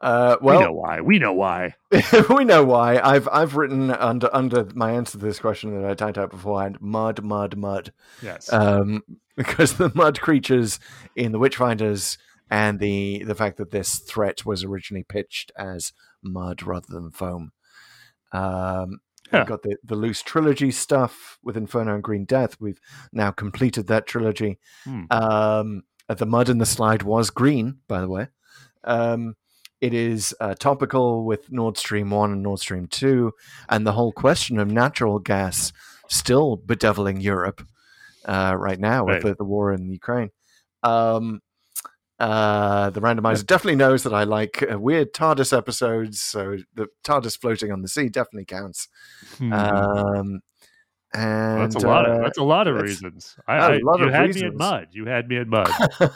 Uh, we know why. We know why. we know why. I've I've written under under my answer to this question that I typed out beforehand: mud, mud, mud. Yes. Um, because the mud creatures in the Witchfinders and the the fact that this threat was originally pitched as mud rather than foam. Um, We've got the, the loose trilogy stuff with Inferno and Green Death. We've now completed that trilogy. Hmm. Um, uh, the mud in the slide was green, by the way. Um, it is uh, topical with Nord Stream 1 and Nord Stream 2, and the whole question of natural gas still bedeviling Europe uh, right now with the, the war in Ukraine. Um, uh, the randomizer definitely knows that I like uh, weird TARDIS episodes, so the TARDIS floating on the sea definitely counts. Hmm. Um, and that's a lot. Of, uh, that's a lot of reasons. I, a I, lot you of had me at mud. You had me at mud.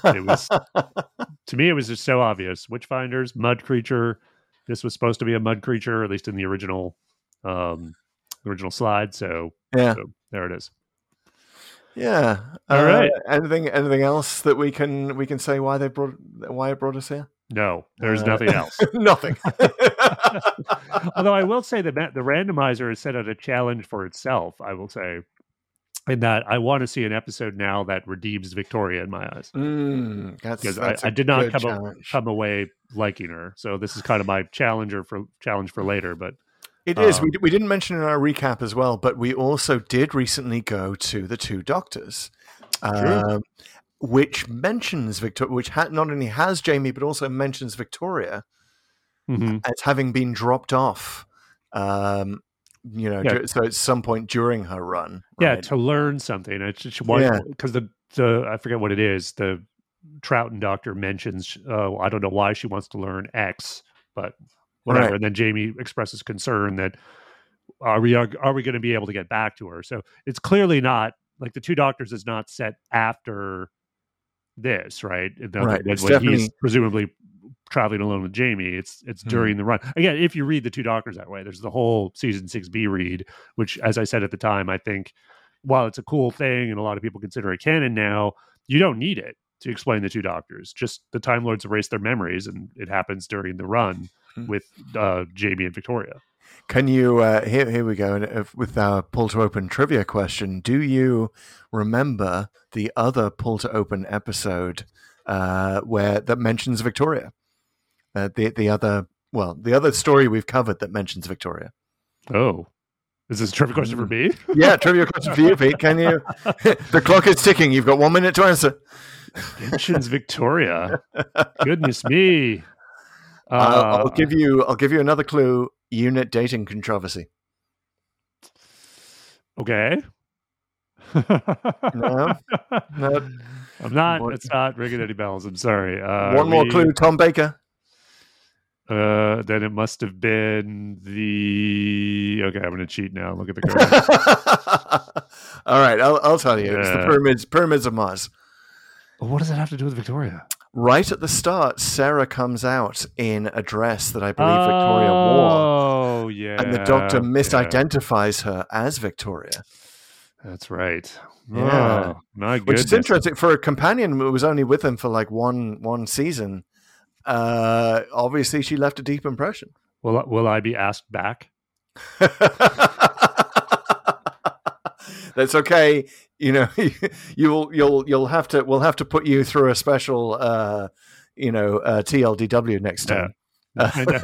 it was to me. It was just so obvious. Witchfinders, mud creature. This was supposed to be a mud creature, at least in the original, um, original slide. So, yeah, so there it is. Yeah. All Uh, right. Anything, anything else that we can we can say why they brought why it brought us here? No, there's Uh, nothing else. Nothing. Although I will say that the randomizer has set out a challenge for itself. I will say, in that I want to see an episode now that redeems Victoria in my eyes. Mm, that's, because I, that's a I did not come, a- come away liking her. So this is kind of my challenger for challenge for later. But It is. Um, we, we didn't mention in our recap as well, but we also did recently go to the two doctors, um, which mentions Victoria, which ha- not only has Jamie but also mentions Victoria Mhm. as having been dropped off. Um, you know, Yeah. so at some point during her run. Yeah, to learn something. It's just Yeah. because the the I forget what it is. The Troughton doctor mentions, uh, I don't know why she wants to learn X, but whatever. Right. And then Jamie expresses concern that are we are, are we going to be able to get back to her? So it's clearly not like the two doctors is not set after this, right? The- Right, When, it's when he's presumably traveling alone with Jamie, it's it's Hmm. during the run. Again, if you read the two doctors that way, there's the whole season six B read, which, as I said at the time, I think while it's a cool thing and a lot of people consider it canon now, you don't need it to explain the two doctors. Just the Time Lords erase their memories, and it happens during the run. With uh, Jamie and Victoria. Can you? Uh, here, here we go. And if- with our pull to open trivia question, do you remember the other pull to open episode uh, where that mentions Victoria? Uh, the the other, well, the other story we've covered that mentions Victoria. Oh, is this a trivia question for me? Yeah, trivia question for you, Pete. Can you? the clock is ticking. You've got one minute to answer. Mentions Victoria. Goodness me. Uh, I'll, I'll give you. I'll give you another clue. Unit dating controversy. Okay. No, no. I'm not. One- It's not ringing any bells. I'm sorry. Uh, one more we- clue. Tom Baker. Uh, then it must have been the. Okay, I'm going to cheat now. Look at the code. All right, I'll, I'll tell you. It's the pyramids, pyramids of Mars. what does that have to do with Victoria? Right at the start, Sarah comes out in a dress that I believe Victoria wore, Oh, yeah. and the doctor yeah. misidentifies her as Victoria. That's right. Yeah. Oh, my Which is interesting for a companion who was only with him for like one one season. Uh, obviously, she left a deep impression. Will Will I be asked back? That's okay. You know, you'll you'll you'll have to we'll have to put you through a special uh, you know uh, TLDW next Yeah. time. I know.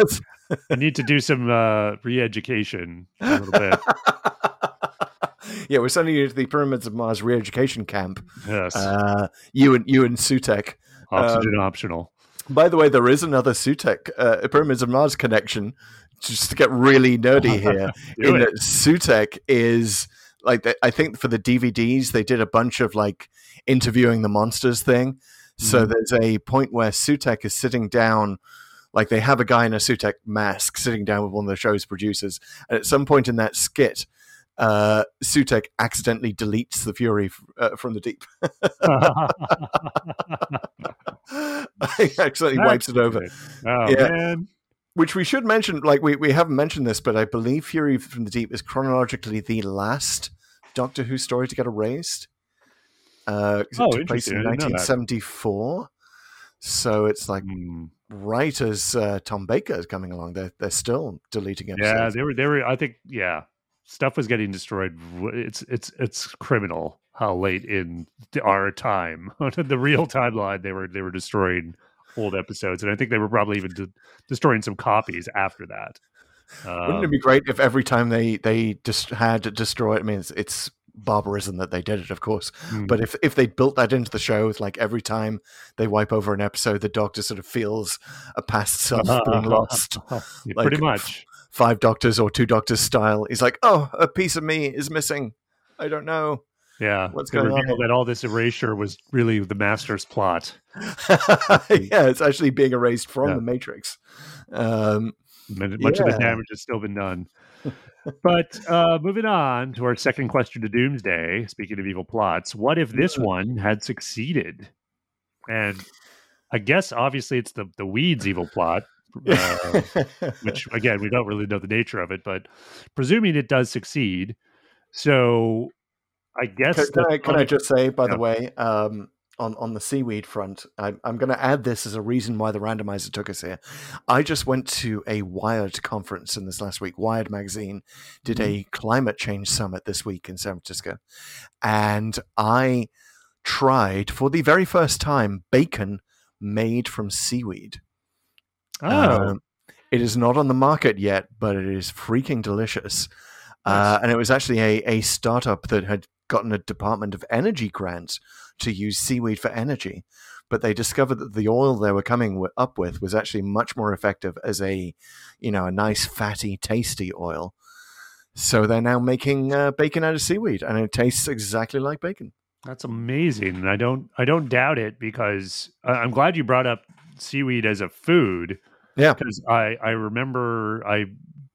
I need to do some uh, re-education a little bit. yeah, we're sending you to the Pyramids of Mars re-education camp. Yes, Uh, you and you and Sutekh. oxygen optional. By the way, there is another Sutekh uh, Pyramids of Mars connection. Just to get really nerdy here, in it. that Sutekh is like they, I think for the DVDs they did a bunch of like interviewing the monsters thing. So Mhm. there's a point where Sutekh is sitting down, like they have a guy in a Sutekh mask sitting down with one of the show's producers, and at some point in that skit. Uh, Sutekh accidentally deletes the Fury f- uh, from the deep. he accidentally wipes it over. Oh Yeah. man, Which we should mention, like we, we haven't mentioned this, but I believe Fury from the Deep is chronologically the last Doctor Who story to get erased. Uh, Oh, it took place in interesting. I didn't know that. 1974. So it's like Hmm. right as uh, Tom Baker is coming along, they're they're still deleting episodes. yeah, they were. They were. I think. Yeah, stuff was getting destroyed. It's it's it's criminal how late in our time, the real timeline, they were they were destroying old episodes, and I think they were probably even de- destroying some copies after that. Wouldn't Um, it be great if every time they they just had to destroy it? I mean, it's, it's barbarism that they did it, of course. mm, But if if they built that into the show, like every time they wipe over an episode, the Doctor sort of feels a past self being lost. yeah, like- pretty much. Five Doctors or two Doctors style. He's like, oh, a piece of me is missing. I don't know. Yeah, What's going on that all this erasure was really the master's plot. yeah, it's actually being erased from Yeah. the Matrix. Um, Much much of the damage has still been done. but uh, moving on to our second question to Doomsday. Speaking of evil plots, what if this one had succeeded? And I guess obviously it's the the weeds evil plot, uh, which again we don't really know the nature of it, but presuming it does succeed, so I guess can, can I, can I just say, by Yeah. the way, um, on on the seaweed front, I, I'm going to add this as a reason why the randomizer took us here. I just went to a Wired conference in this last week. Wired magazine did a climate change summit this week in San Francisco, and I tried for the very first time bacon made from seaweed. oh Um, it is not on the market yet, but it is freaking delicious. Uh, and it was actually a, a startup that had gotten a Department of Energy grant to use seaweed for energy but they discovered that the oil they were coming up with was actually much more effective as a, you know, a nice fatty, tasty oil. So they're now making uh, bacon out of seaweed, and it tastes exactly like bacon. That's amazing, and I don't I don't doubt it because I'm glad you brought up seaweed as a food. Yeah. because I I remember I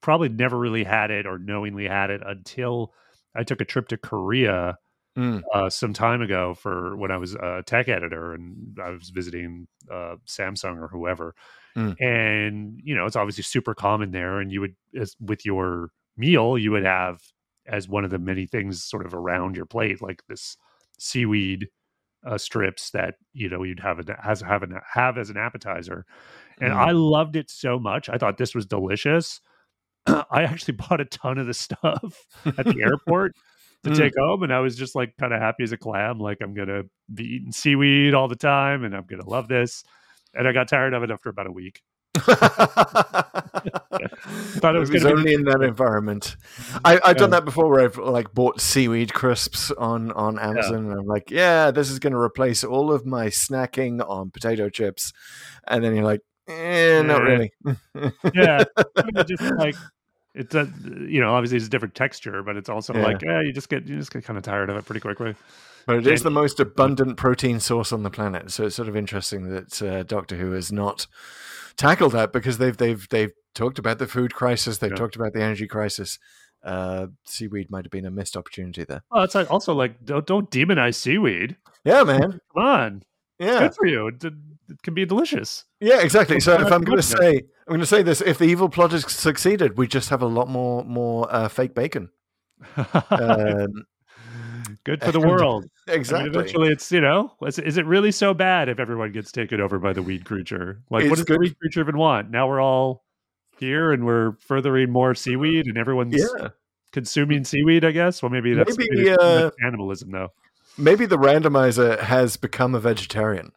probably never really had it or knowingly had it until I took a trip to Korea Mm. uh, some time ago for when I was a tech editor and I was visiting uh, Samsung or whoever. Mm. And, you know, it's obviously super common there. And you would, as, with your meal, you would have as one of the many things sort of around your plate, like this seaweed uh, strips that, you know, you'd have, a, has, have, an, have as an appetizer. And Mm. I loved it so much. I thought this was delicious. I actually bought a ton of the stuff at the airport to Mm. take home and i was just like kind of happy as a clam like i'm gonna be eating seaweed all the time and i'm gonna love this and i got tired of it after about a week Thought it it was was, gonna be- only in that environment. I, I've done that before, where I've like bought seaweed crisps on on Amazon, and I'm like, yeah, this is going to replace all of my snacking on potato chips, and then you're like, eh, not Eh. really. yeah just like it's a you know obviously it's a different texture but it's also Yeah. like yeah you just get you just get kind of tired of it pretty quickly But it is the most abundant protein source on the planet, so it's sort of interesting that uh, Doctor Who has not tackled that because they've they've they've talked about the food crisis, they've Yeah. talked about the energy crisis. Uh, seaweed might have been a missed opportunity there. well it's like also like don't, don't demonize seaweed Yeah, man. come on Yeah, good for you it, it can be delicious yeah, exactly. So if I'm going to say, I'm going to say this: if the evil plot has succeeded, we just have a lot more more uh, fake bacon. Um, good for the world I mean, exactly. eventually, it's you know, is, is it really so bad if everyone gets taken over by the weed creature? Like, what does good- the weed creature even want? Now we're all here and we're furthering more seaweed, and everyone's yeah. consuming seaweed. I guess. Well, maybe that's, Maybe, maybe it's uh, cannibalism, though. Maybe the randomizer has become a vegetarian.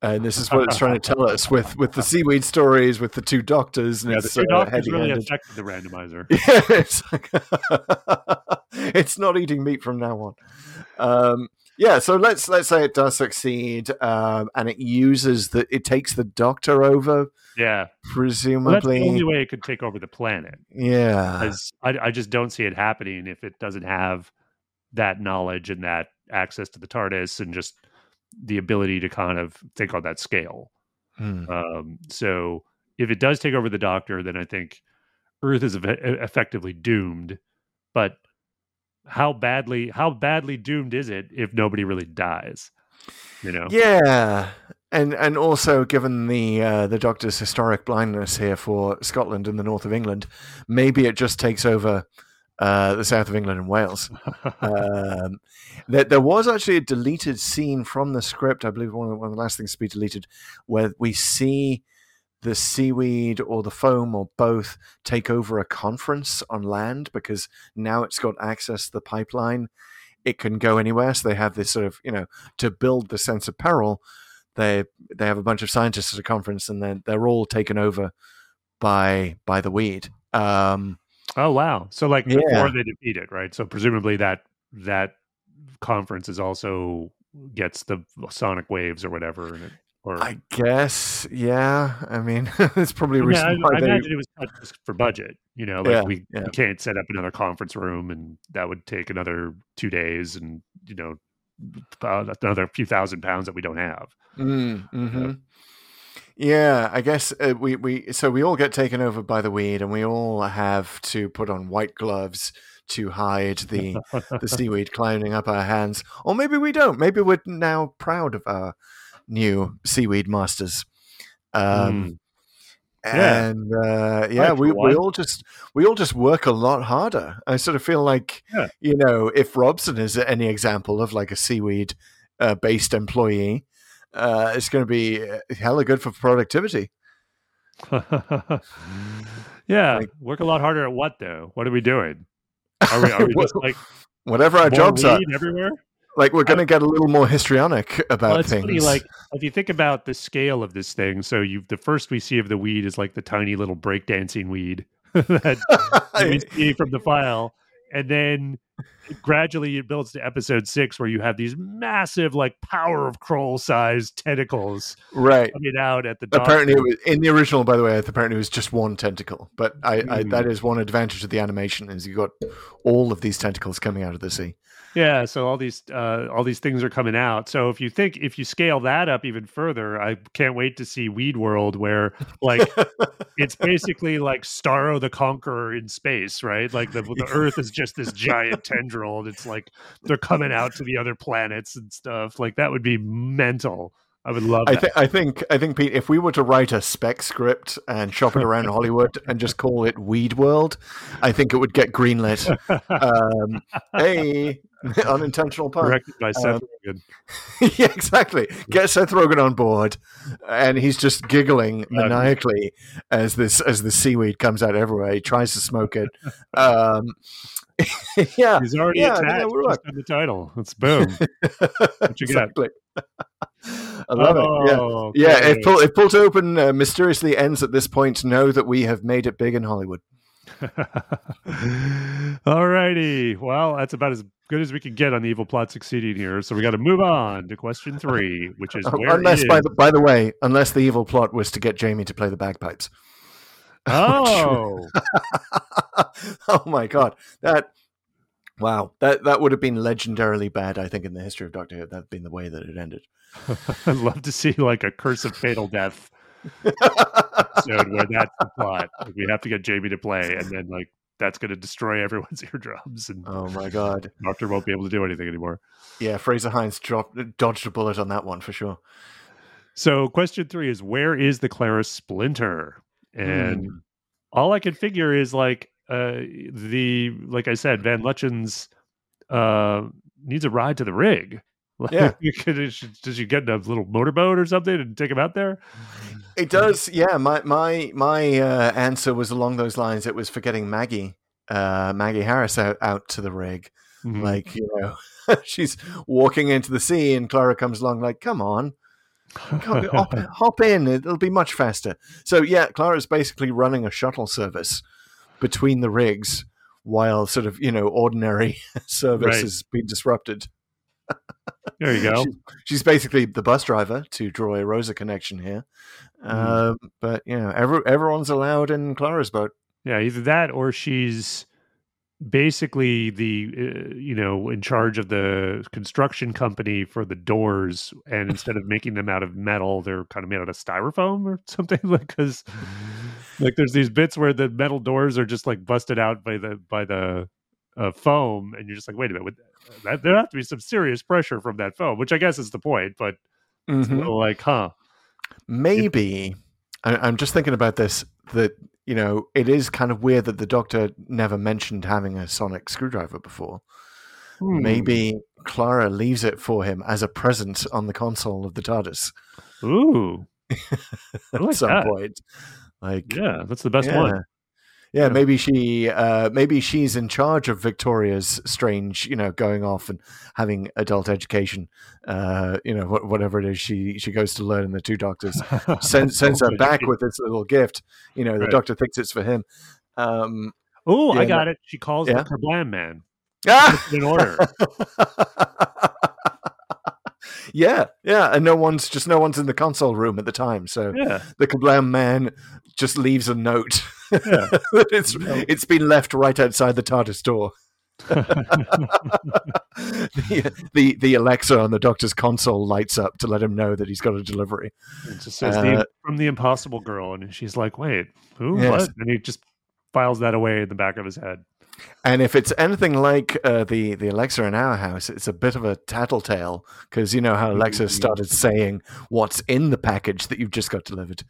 And this is what it's trying to tell us with with the seaweed stories with the two doctors and Yeah, the it's two uh, doctors really affected the randomizer. yeah, it's, like it's not eating meat from now on. Um yeah so let's let's say it does succeed um and it uses the it takes the doctor over Yeah, well, that's the only way it could take over the planet. yeah. I, I just don't see it happening if it doesn't have that knowledge and that access to the TARDIS and just the ability to kind of think on that scale. Hmm. Um, so if it does take over the Doctor, then I think Earth is eff- effectively doomed. But how badly how badly doomed is it if nobody really dies? You know, Yeah, and and also given the uh, the Doctor's historic blindness here for Scotland and the north of England, maybe it just takes over uh, the south of England and Wales. um, there, there was actually a deleted scene from the script. I believe one of, the, one of the last things to be deleted, where we see the seaweed or the foam or both take over a conference on land because now it's got access to the pipeline. It can go anywhere, so they have this sort of you know to build the sense of peril. They they have a bunch of scientists at a conference, and then they're all taken over by by the weed. Um, oh wow! So like Yeah. before they defeat it, right? So presumably that that conference is also gets the sonic waves or whatever, and it, or I guess, yeah. I mean, it's probably Yeah, I, I they. imagine it was just for budget. You know, like Yeah, we, yeah. we can't set up another conference room, and that would take another two days, and you know, uh, another few thousand pounds that we don't have. Mm, hmm Yeah, I guess uh, we we so we all get taken over by the weed, and we all have to put on white gloves to hide the the seaweed climbing up our hands, or maybe we don't. Maybe we're now proud of our new seaweed masters. Um, Yeah. And uh, yeah, we, we all just we all just work a lot harder. I sort of feel like Yeah. you know if Robson is any example of like a seaweed uh, based employee, uh, it's going to be hella good for productivity. yeah, Like- work a lot harder at what though? What are we doing? Are we, are we just like Whatever our jobs are, everywhere? like we're going to get a little more histrionic about Well, things. funny, like if you think about the scale of this thing. So you, the first we see of the weed is like the tiny little breakdancing weed that we see from the file, and then gradually it builds to episode six where you have these massive, like power of Kroll sized tentacles right. coming out at the Apparently, doctor. it was, in the original, by the way, apparently it was just one tentacle. But I, I, Hmm. that is one advantage of the animation is you got all of these tentacles coming out of the sea. Yeah, so all these uh, all these things are coming out. So if you think if you scale that up even further, I can't wait to see Weed World, where like it's basically like Starro the Conqueror in space, right? Like the the Earth is just this giant tendril, and it's like they're coming out to the other planets and stuff. Like that would be mental. I would love I, th- I think I think Pete, if we were to write a spec script and shop it around Hollywood and just call it Weed World, I think it would get greenlit. Um, hey, unintentional pun. Directed by Seth um, Rogen. yeah, exactly. Get Seth Rogen on board, and he's just giggling maniacally as this as the seaweed comes out everywhere. He tries to smoke it. Um, yeah, He's already yeah, attached yeah, the title. It's boom. What you got? I love it. Yeah. Oh, Yeah, if pull, if pull to open uh, mysteriously ends at this point, know that we have made it big in Hollywood. All righty. Well, that's about as good as we can get on the evil plot succeeding here. So we got to move on to question three, which is where unless, is- by the by the way, unless the evil plot was to get Jamie to play the bagpipes. oh, oh my god, that wow, that that would have been legendarily bad. I think in the history of Doctor Who, that'd been the way that it ended. I'd love to see like a curse of fatal death episode where that's the plot. Like, we have to get Jamie to play, and then like that's going to destroy everyone's eardrums, and oh my god, Doctor won't be able to do anything anymore. yeah, Frazer Hines dropped, dodged a bullet on that one for sure. So, question three is where is the Clara Splinter? And Hmm. all I can figure is like uh the like I said, Van Lutyens uh needs a ride to the rig. Like, Yeah. you could, does you get in a little motorboat or something and take him out there? It does, yeah. My my my uh, answer was along those lines. It was for getting Maggie, uh, Maggie Harris out, out to the rig. Mhm. Like you know, she's walking into the sea, and Clara comes along, like, "Come on, come, hop, hop in. It'll be much faster." So yeah, Clara's basically running a shuttle service between the rigs while sort of you know ordinary service Right. has been disrupted. there you go. She's, she's basically the bus driver to draw a Rosa connection here. Hmm. Um, but you know, every, everyone's allowed in Clara's boat. Yeah, either that or she's basically the uh, you know in charge of the construction company for the doors and instead of making them out of metal they're kind of made out of styrofoam or something like because like there's these bits where the metal doors are just like busted out by the by the uh, foam and you're just like wait a minute would that, there have to be some serious pressure from that foam which i guess is the point but Mhm. little like huh Maybe I, I'm just thinking about this. That you know, it is kind of weird that the Doctor never mentioned having a sonic screwdriver before. Hmm. Maybe Clara leaves it for him as a present on the console of the TARDIS ooh I at like some that. point. Like, yeah that's the best yeah. one Yeah, Yeah. maybe she, uh, maybe she's in charge of Victoria's strange, you know, going off and having adult education. Uh, you know, wh- whatever it is she she goes to learn in the Two Doctors. Sends sends her back with this little gift. You know, the Right. Doctor thinks it's for him. Um, Oh, I Yeah, got it. She calls Yeah? the Kerblam man. ah! In order. yeah, yeah, and no one's just no one's in the console room at the time, so yeah. the Kerblam man just leaves a note. Yeah. it's it's been left right outside the TARDIS door. the, the the Alexa on the doctor's console lights up to let him know that he's got a delivery. It just says Uh, the, from the Impossible Girl, and she's like, "Wait, who? Yes. What?" And he just files that away in the back of his head. And if it's anything like uh, the the Alexa in our house, it's a bit of a tattletale because you know how Alexa started saying what's in the package that you've just got delivered.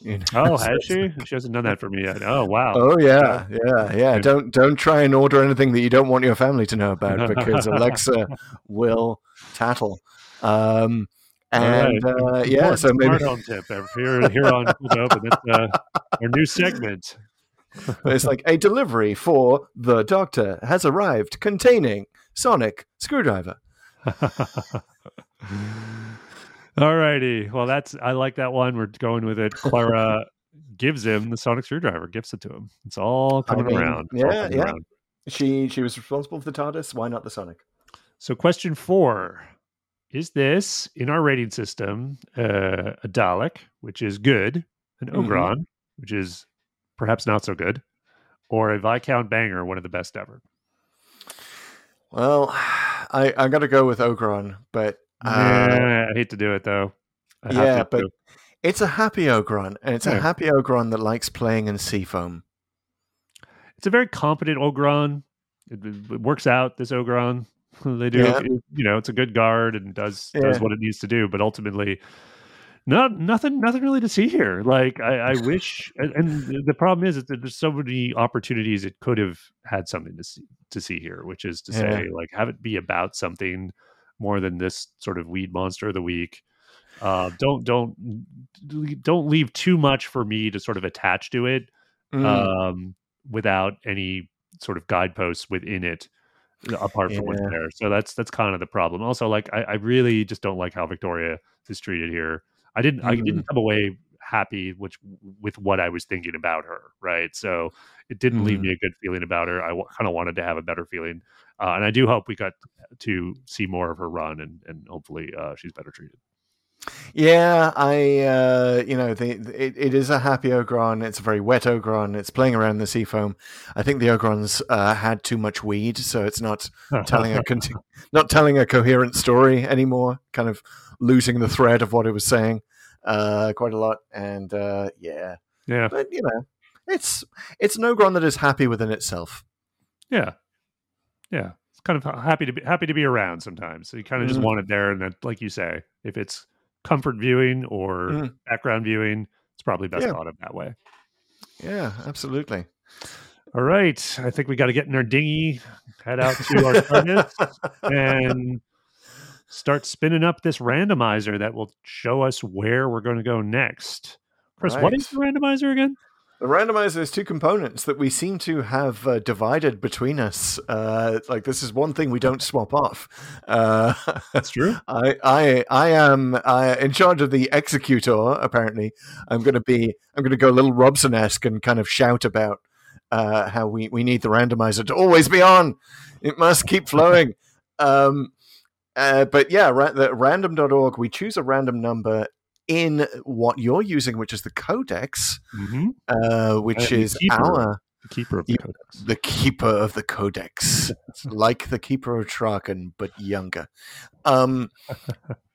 You know, Oh, has she? She hasn't done that for me yet. Oh, wow. Oh yeah, yeah, yeah. Don't don't try and order anything that you don't want your family to know about because Alexa will tattle. Um, All right. and uh, yeah, so maybe smart home tip here here on Cool Dope, and that's uh, our new segment. It's like a delivery for the doctor has arrived containing sonic screwdriver. All righty. Well, that's I like that one. We're going with it. Clara gives him the sonic screwdriver, gifts it to him. It's all coming mean, around. It's yeah, coming yeah. around. She she was responsible for the TARDIS. Why not the Sonic? So, question four Is this in our rating system uh, a Dalek, which is good, an Mhm. Ogron, which is perhaps not so good, or a Viscount Banger, one of the best ever? Well, I I got to go with Ogron, but uh, Nah, I hate to do it though. I yeah, but it's a happy Ogron, and it's a happy Ogron that likes playing in seafoam. it's a very competent Ogron. It, it works out. This Ogron, they do. Yeah. it- you know, it's a good guard and does Yeah. does what it needs to do. But ultimately, not nothing nothing really to see here. Like I, I wish, and, and the problem is that there's so many opportunities it could have had something to see to see here, which is to say, Yeah. like, have it be about something more than this sort of weed monster of the week. Uh, don't don't don't leave too much for me to sort of attach to it Mm. um, without any sort of guideposts within it apart from what's Yeah. there. So that's that's kind of the problem. Also, like I, I really just don't like how Victoria is treated here. I didn't I Mm. didn't come away happy which with what I was thinking about her. Right, so it didn't leave Mm. me a good feeling about her. I w- kind of wanted to have a better feeling, uh, and I do hope we got to see more of her run and and hopefully uh, she's better treated. Yeah, I uh, you know the, it, it is a happy Ogron. It's a very wet Ogron. It's playing around the seafoam. I think the Ogrons uh, had too much weed, so it's not telling a not telling a coherent story anymore. Kind of losing the thread of what it was saying uh, quite a lot. And uh, yeah, yeah, but you know, it's it's an Ogron that is happy within itself. Yeah, yeah. It's kind of happy to be happy to be around sometimes. So you kind of just Mhm. want it there, and then, like you say, if it's comfort viewing or Mhm. background viewing, it's probably best Yeah. thought of that way. Yeah, absolutely. All right, I think we got to get in our dinghy, head out to our and start spinning up this randomizer that will show us where we're going to go next. Chris, what is the randomizer again? The randomizer is two components that we seem to have uh, divided between us. Uh, like this is one thing we don't swap off. Uh, That's true. I, I, I am uh, in charge of the executor. Apparently, I'm going to be. I'm going to go a little Robson-esque and kind of shout about uh, how we, we need the randomizer to always be on. It must keep flowing. um, uh, but yeah, ra- the random.org. We choose a random number in what you're using, which is the codex Mm-hmm. uh, which the is keeper. our The keeper of the Ye- codex. the keeper of the codex, like the keeper of Traken, but younger. Um,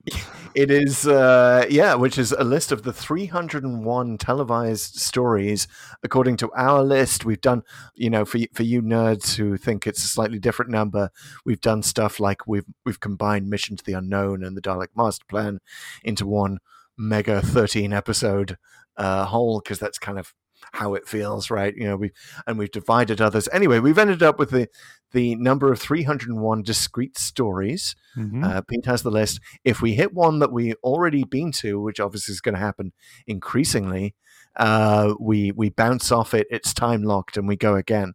it is, uh, yeah, which is a list of the 301 televised stories according to our list. We've done, you know, for for you nerds who think it's a slightly different number, we've done stuff like we've we've combined Mission to the Unknown and the Dalek Master Plan into one mega 13 episode uh, whole because that's kind of how it feels, right? You know, we and we've divided others. Anyway, we've ended up with the the number of 301 discrete stories. Mhm. Uh, Pete has the list. If we hit one that we already been to, which obviously is going to happen increasingly, uh, we we bounce off it. It's time locked, and we go again.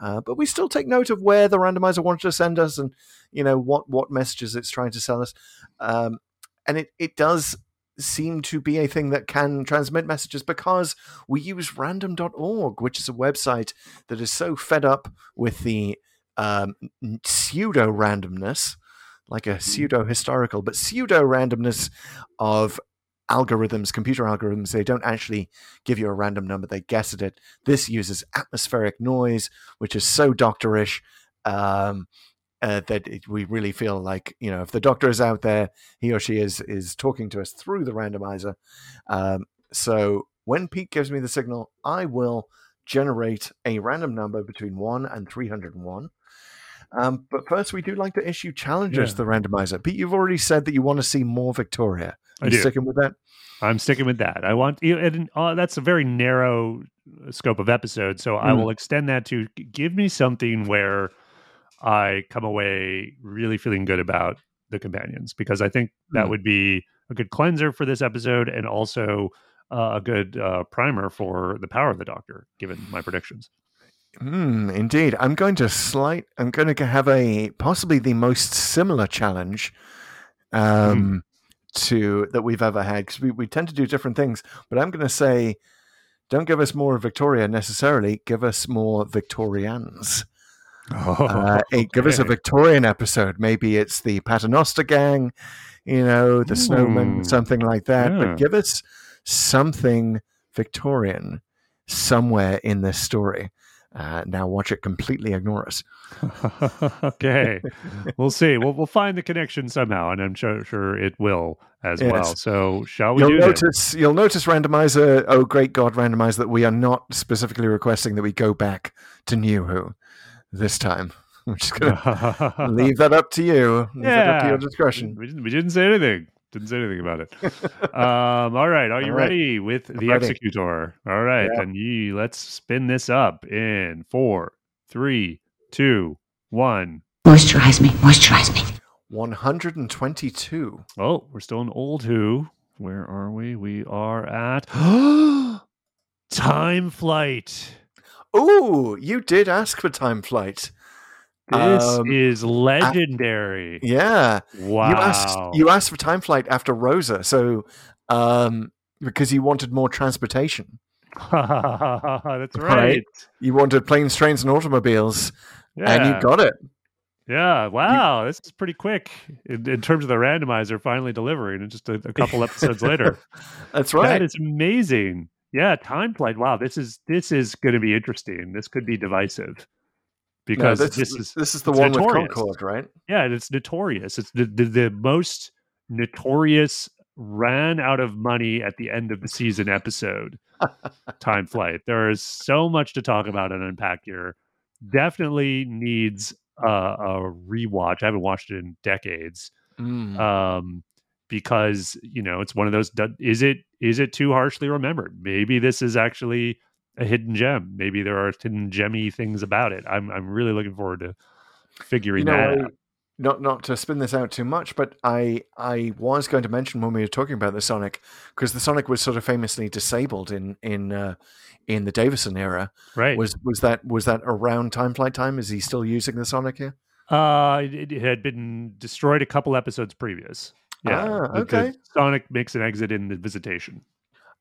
Uh, but we still take note of where the randomizer wanted to send us, and you know what what messages it's trying to sell us. Um, and it it does seem to be a thing that can transmit messages because we use random.org, which is a website that is so fed up with the um, pseudo randomness, like a pseudo historical, but pseudo randomness of algorithms, computer algorithms. They don't actually give you a random number, they guess at it. This uses atmospheric noise, which is so doctorish. Um, uh, that it, we really feel like you know if the doctor is out there, he or she is is talking to us through the randomizer. Um, so when Pete gives me the signal, I will generate a random number between one and three hundred and one. Um, but first, we do like to issue challenges Yeah. to the randomizer. Pete, you've already said that you want to see more Victoria. I You do. sticking with that? I'm sticking with that. I want you, and uh, that's a very narrow scope of episode. So I Mm. will extend that to give me something where I come away really feeling good about the companions because I think that Mm. would be a good cleanser for this episode and also uh, a good uh, primer for the power of the Doctor, given my predictions. Hmm, indeed. I'm going to slight. I'm going to have a possibly the most similar challenge um, to that we've ever had because we, we tend to do different things. But I'm going to say, don't give us more of Victoria necessarily. Give us more Victorians. Uh, hey, give us a. Victorian episode. Maybe it's the Paternoster Gang, you know, the Snowmen, Ooh. something like that. Yeah. But give us something Victorian somewhere in this story. Uh, now watch it completely ignore us. okay, we'll see. We'll we'll find the connection somehow, and I'm sure sure it will as Yes. well. So shall we You'll notice. You'll notice, randomizer. Oh, great God, randomizer! That we are not specifically requesting that we go back to New Who this time. We're just gonna leave that up to you. Leave that up to your discretion. We didn't, we didn't say anything. Didn't say anything about it. um, all right. Are you All right. ready with the ready. executor? All right. Yeah. Then ye, let's spin this up in four, three, two, one. Moisturize me, moisturize me. One hundred and twenty-two. Oh, we're still in old Who. Where are we? We are at Time Flight. Oh, you did ask for time flight. This Um, is legendary. Yeah, wow. you asked. You asked for time flight after Rosa, so um, because you wanted more transportation, That's right. Right. you wanted planes, trains, and automobiles, Yeah. and you got it. Yeah, wow, this is pretty quick in, in terms of the randomizer finally delivering, and just a, a couple episodes later. That's right. That is amazing. Yeah, time flight. Wow, this is this is going to be interesting. This could be divisive No, because this, this is this is the one notorious. with Concorde, right? yeah, it's notorious. It's the, the the most notorious ran out of money at the end of the season episode. time flight. There is so much to talk about and unpack here. Definitely needs a, a rewatch. I haven't watched it in decades. Mm. um, because you know it's one of those. Is it is it too harshly remembered? Maybe this is actually a hidden gem. Maybe there are hidden gemmy things about it. I'm I'm really looking forward to figuring you know, that I- out. not not to spin this out too much, but I I was going to mention when we were talking about the Sonic because the Sonic was sort of famously disabled in in uh, in the Davison era. Right. Was was that was that around time flight time? Is he still using the Sonic here? uh, it, it had been destroyed a couple episodes previous. Yeah. Ah, okay. Sonic makes an exit in the visitation.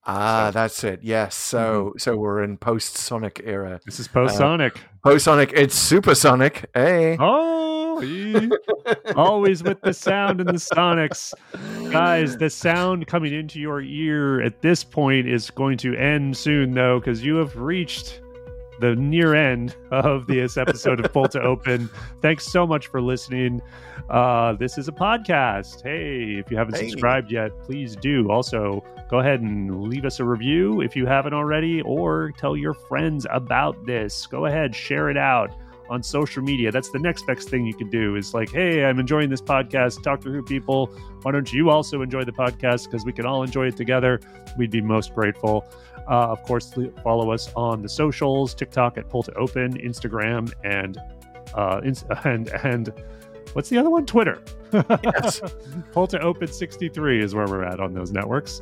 Ah, So- that's it. Yes. So so we're in post Sonic era. This is post Sonic. Post Sonic, it's supersonic. Hey. Oh, always with the sound and the sonics. Guys, the sound coming into your ear at this point is going to end soon, though, because you have reached the near end of this episode of Pull to Open. Thanks so much for listening. Uh, this is a podcast. Hey, if you haven't Hey. subscribed yet, please do. Also, go ahead and leave us a review if you haven't already, or tell your friends about this. Go ahead, share it out on social media. That's the next best thing you can do is like, hey, I'm enjoying this podcast. Talk to Who people. Why don't you also enjoy the podcast? Because we can all enjoy it together. We'd be most grateful. Uh, of course, follow us on the socials: TikTok at Pull to Open, Instagram, and uh, ins- and and what's the other one? Twitter. Yes. Pull to Open 63 is where we're at on those networks.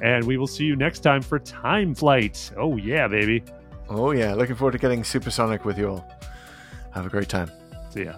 And we will see you next time for Time Flight. Oh yeah, baby. Oh yeah, looking forward to getting Super Sonic with you all. Have a great time. See ya.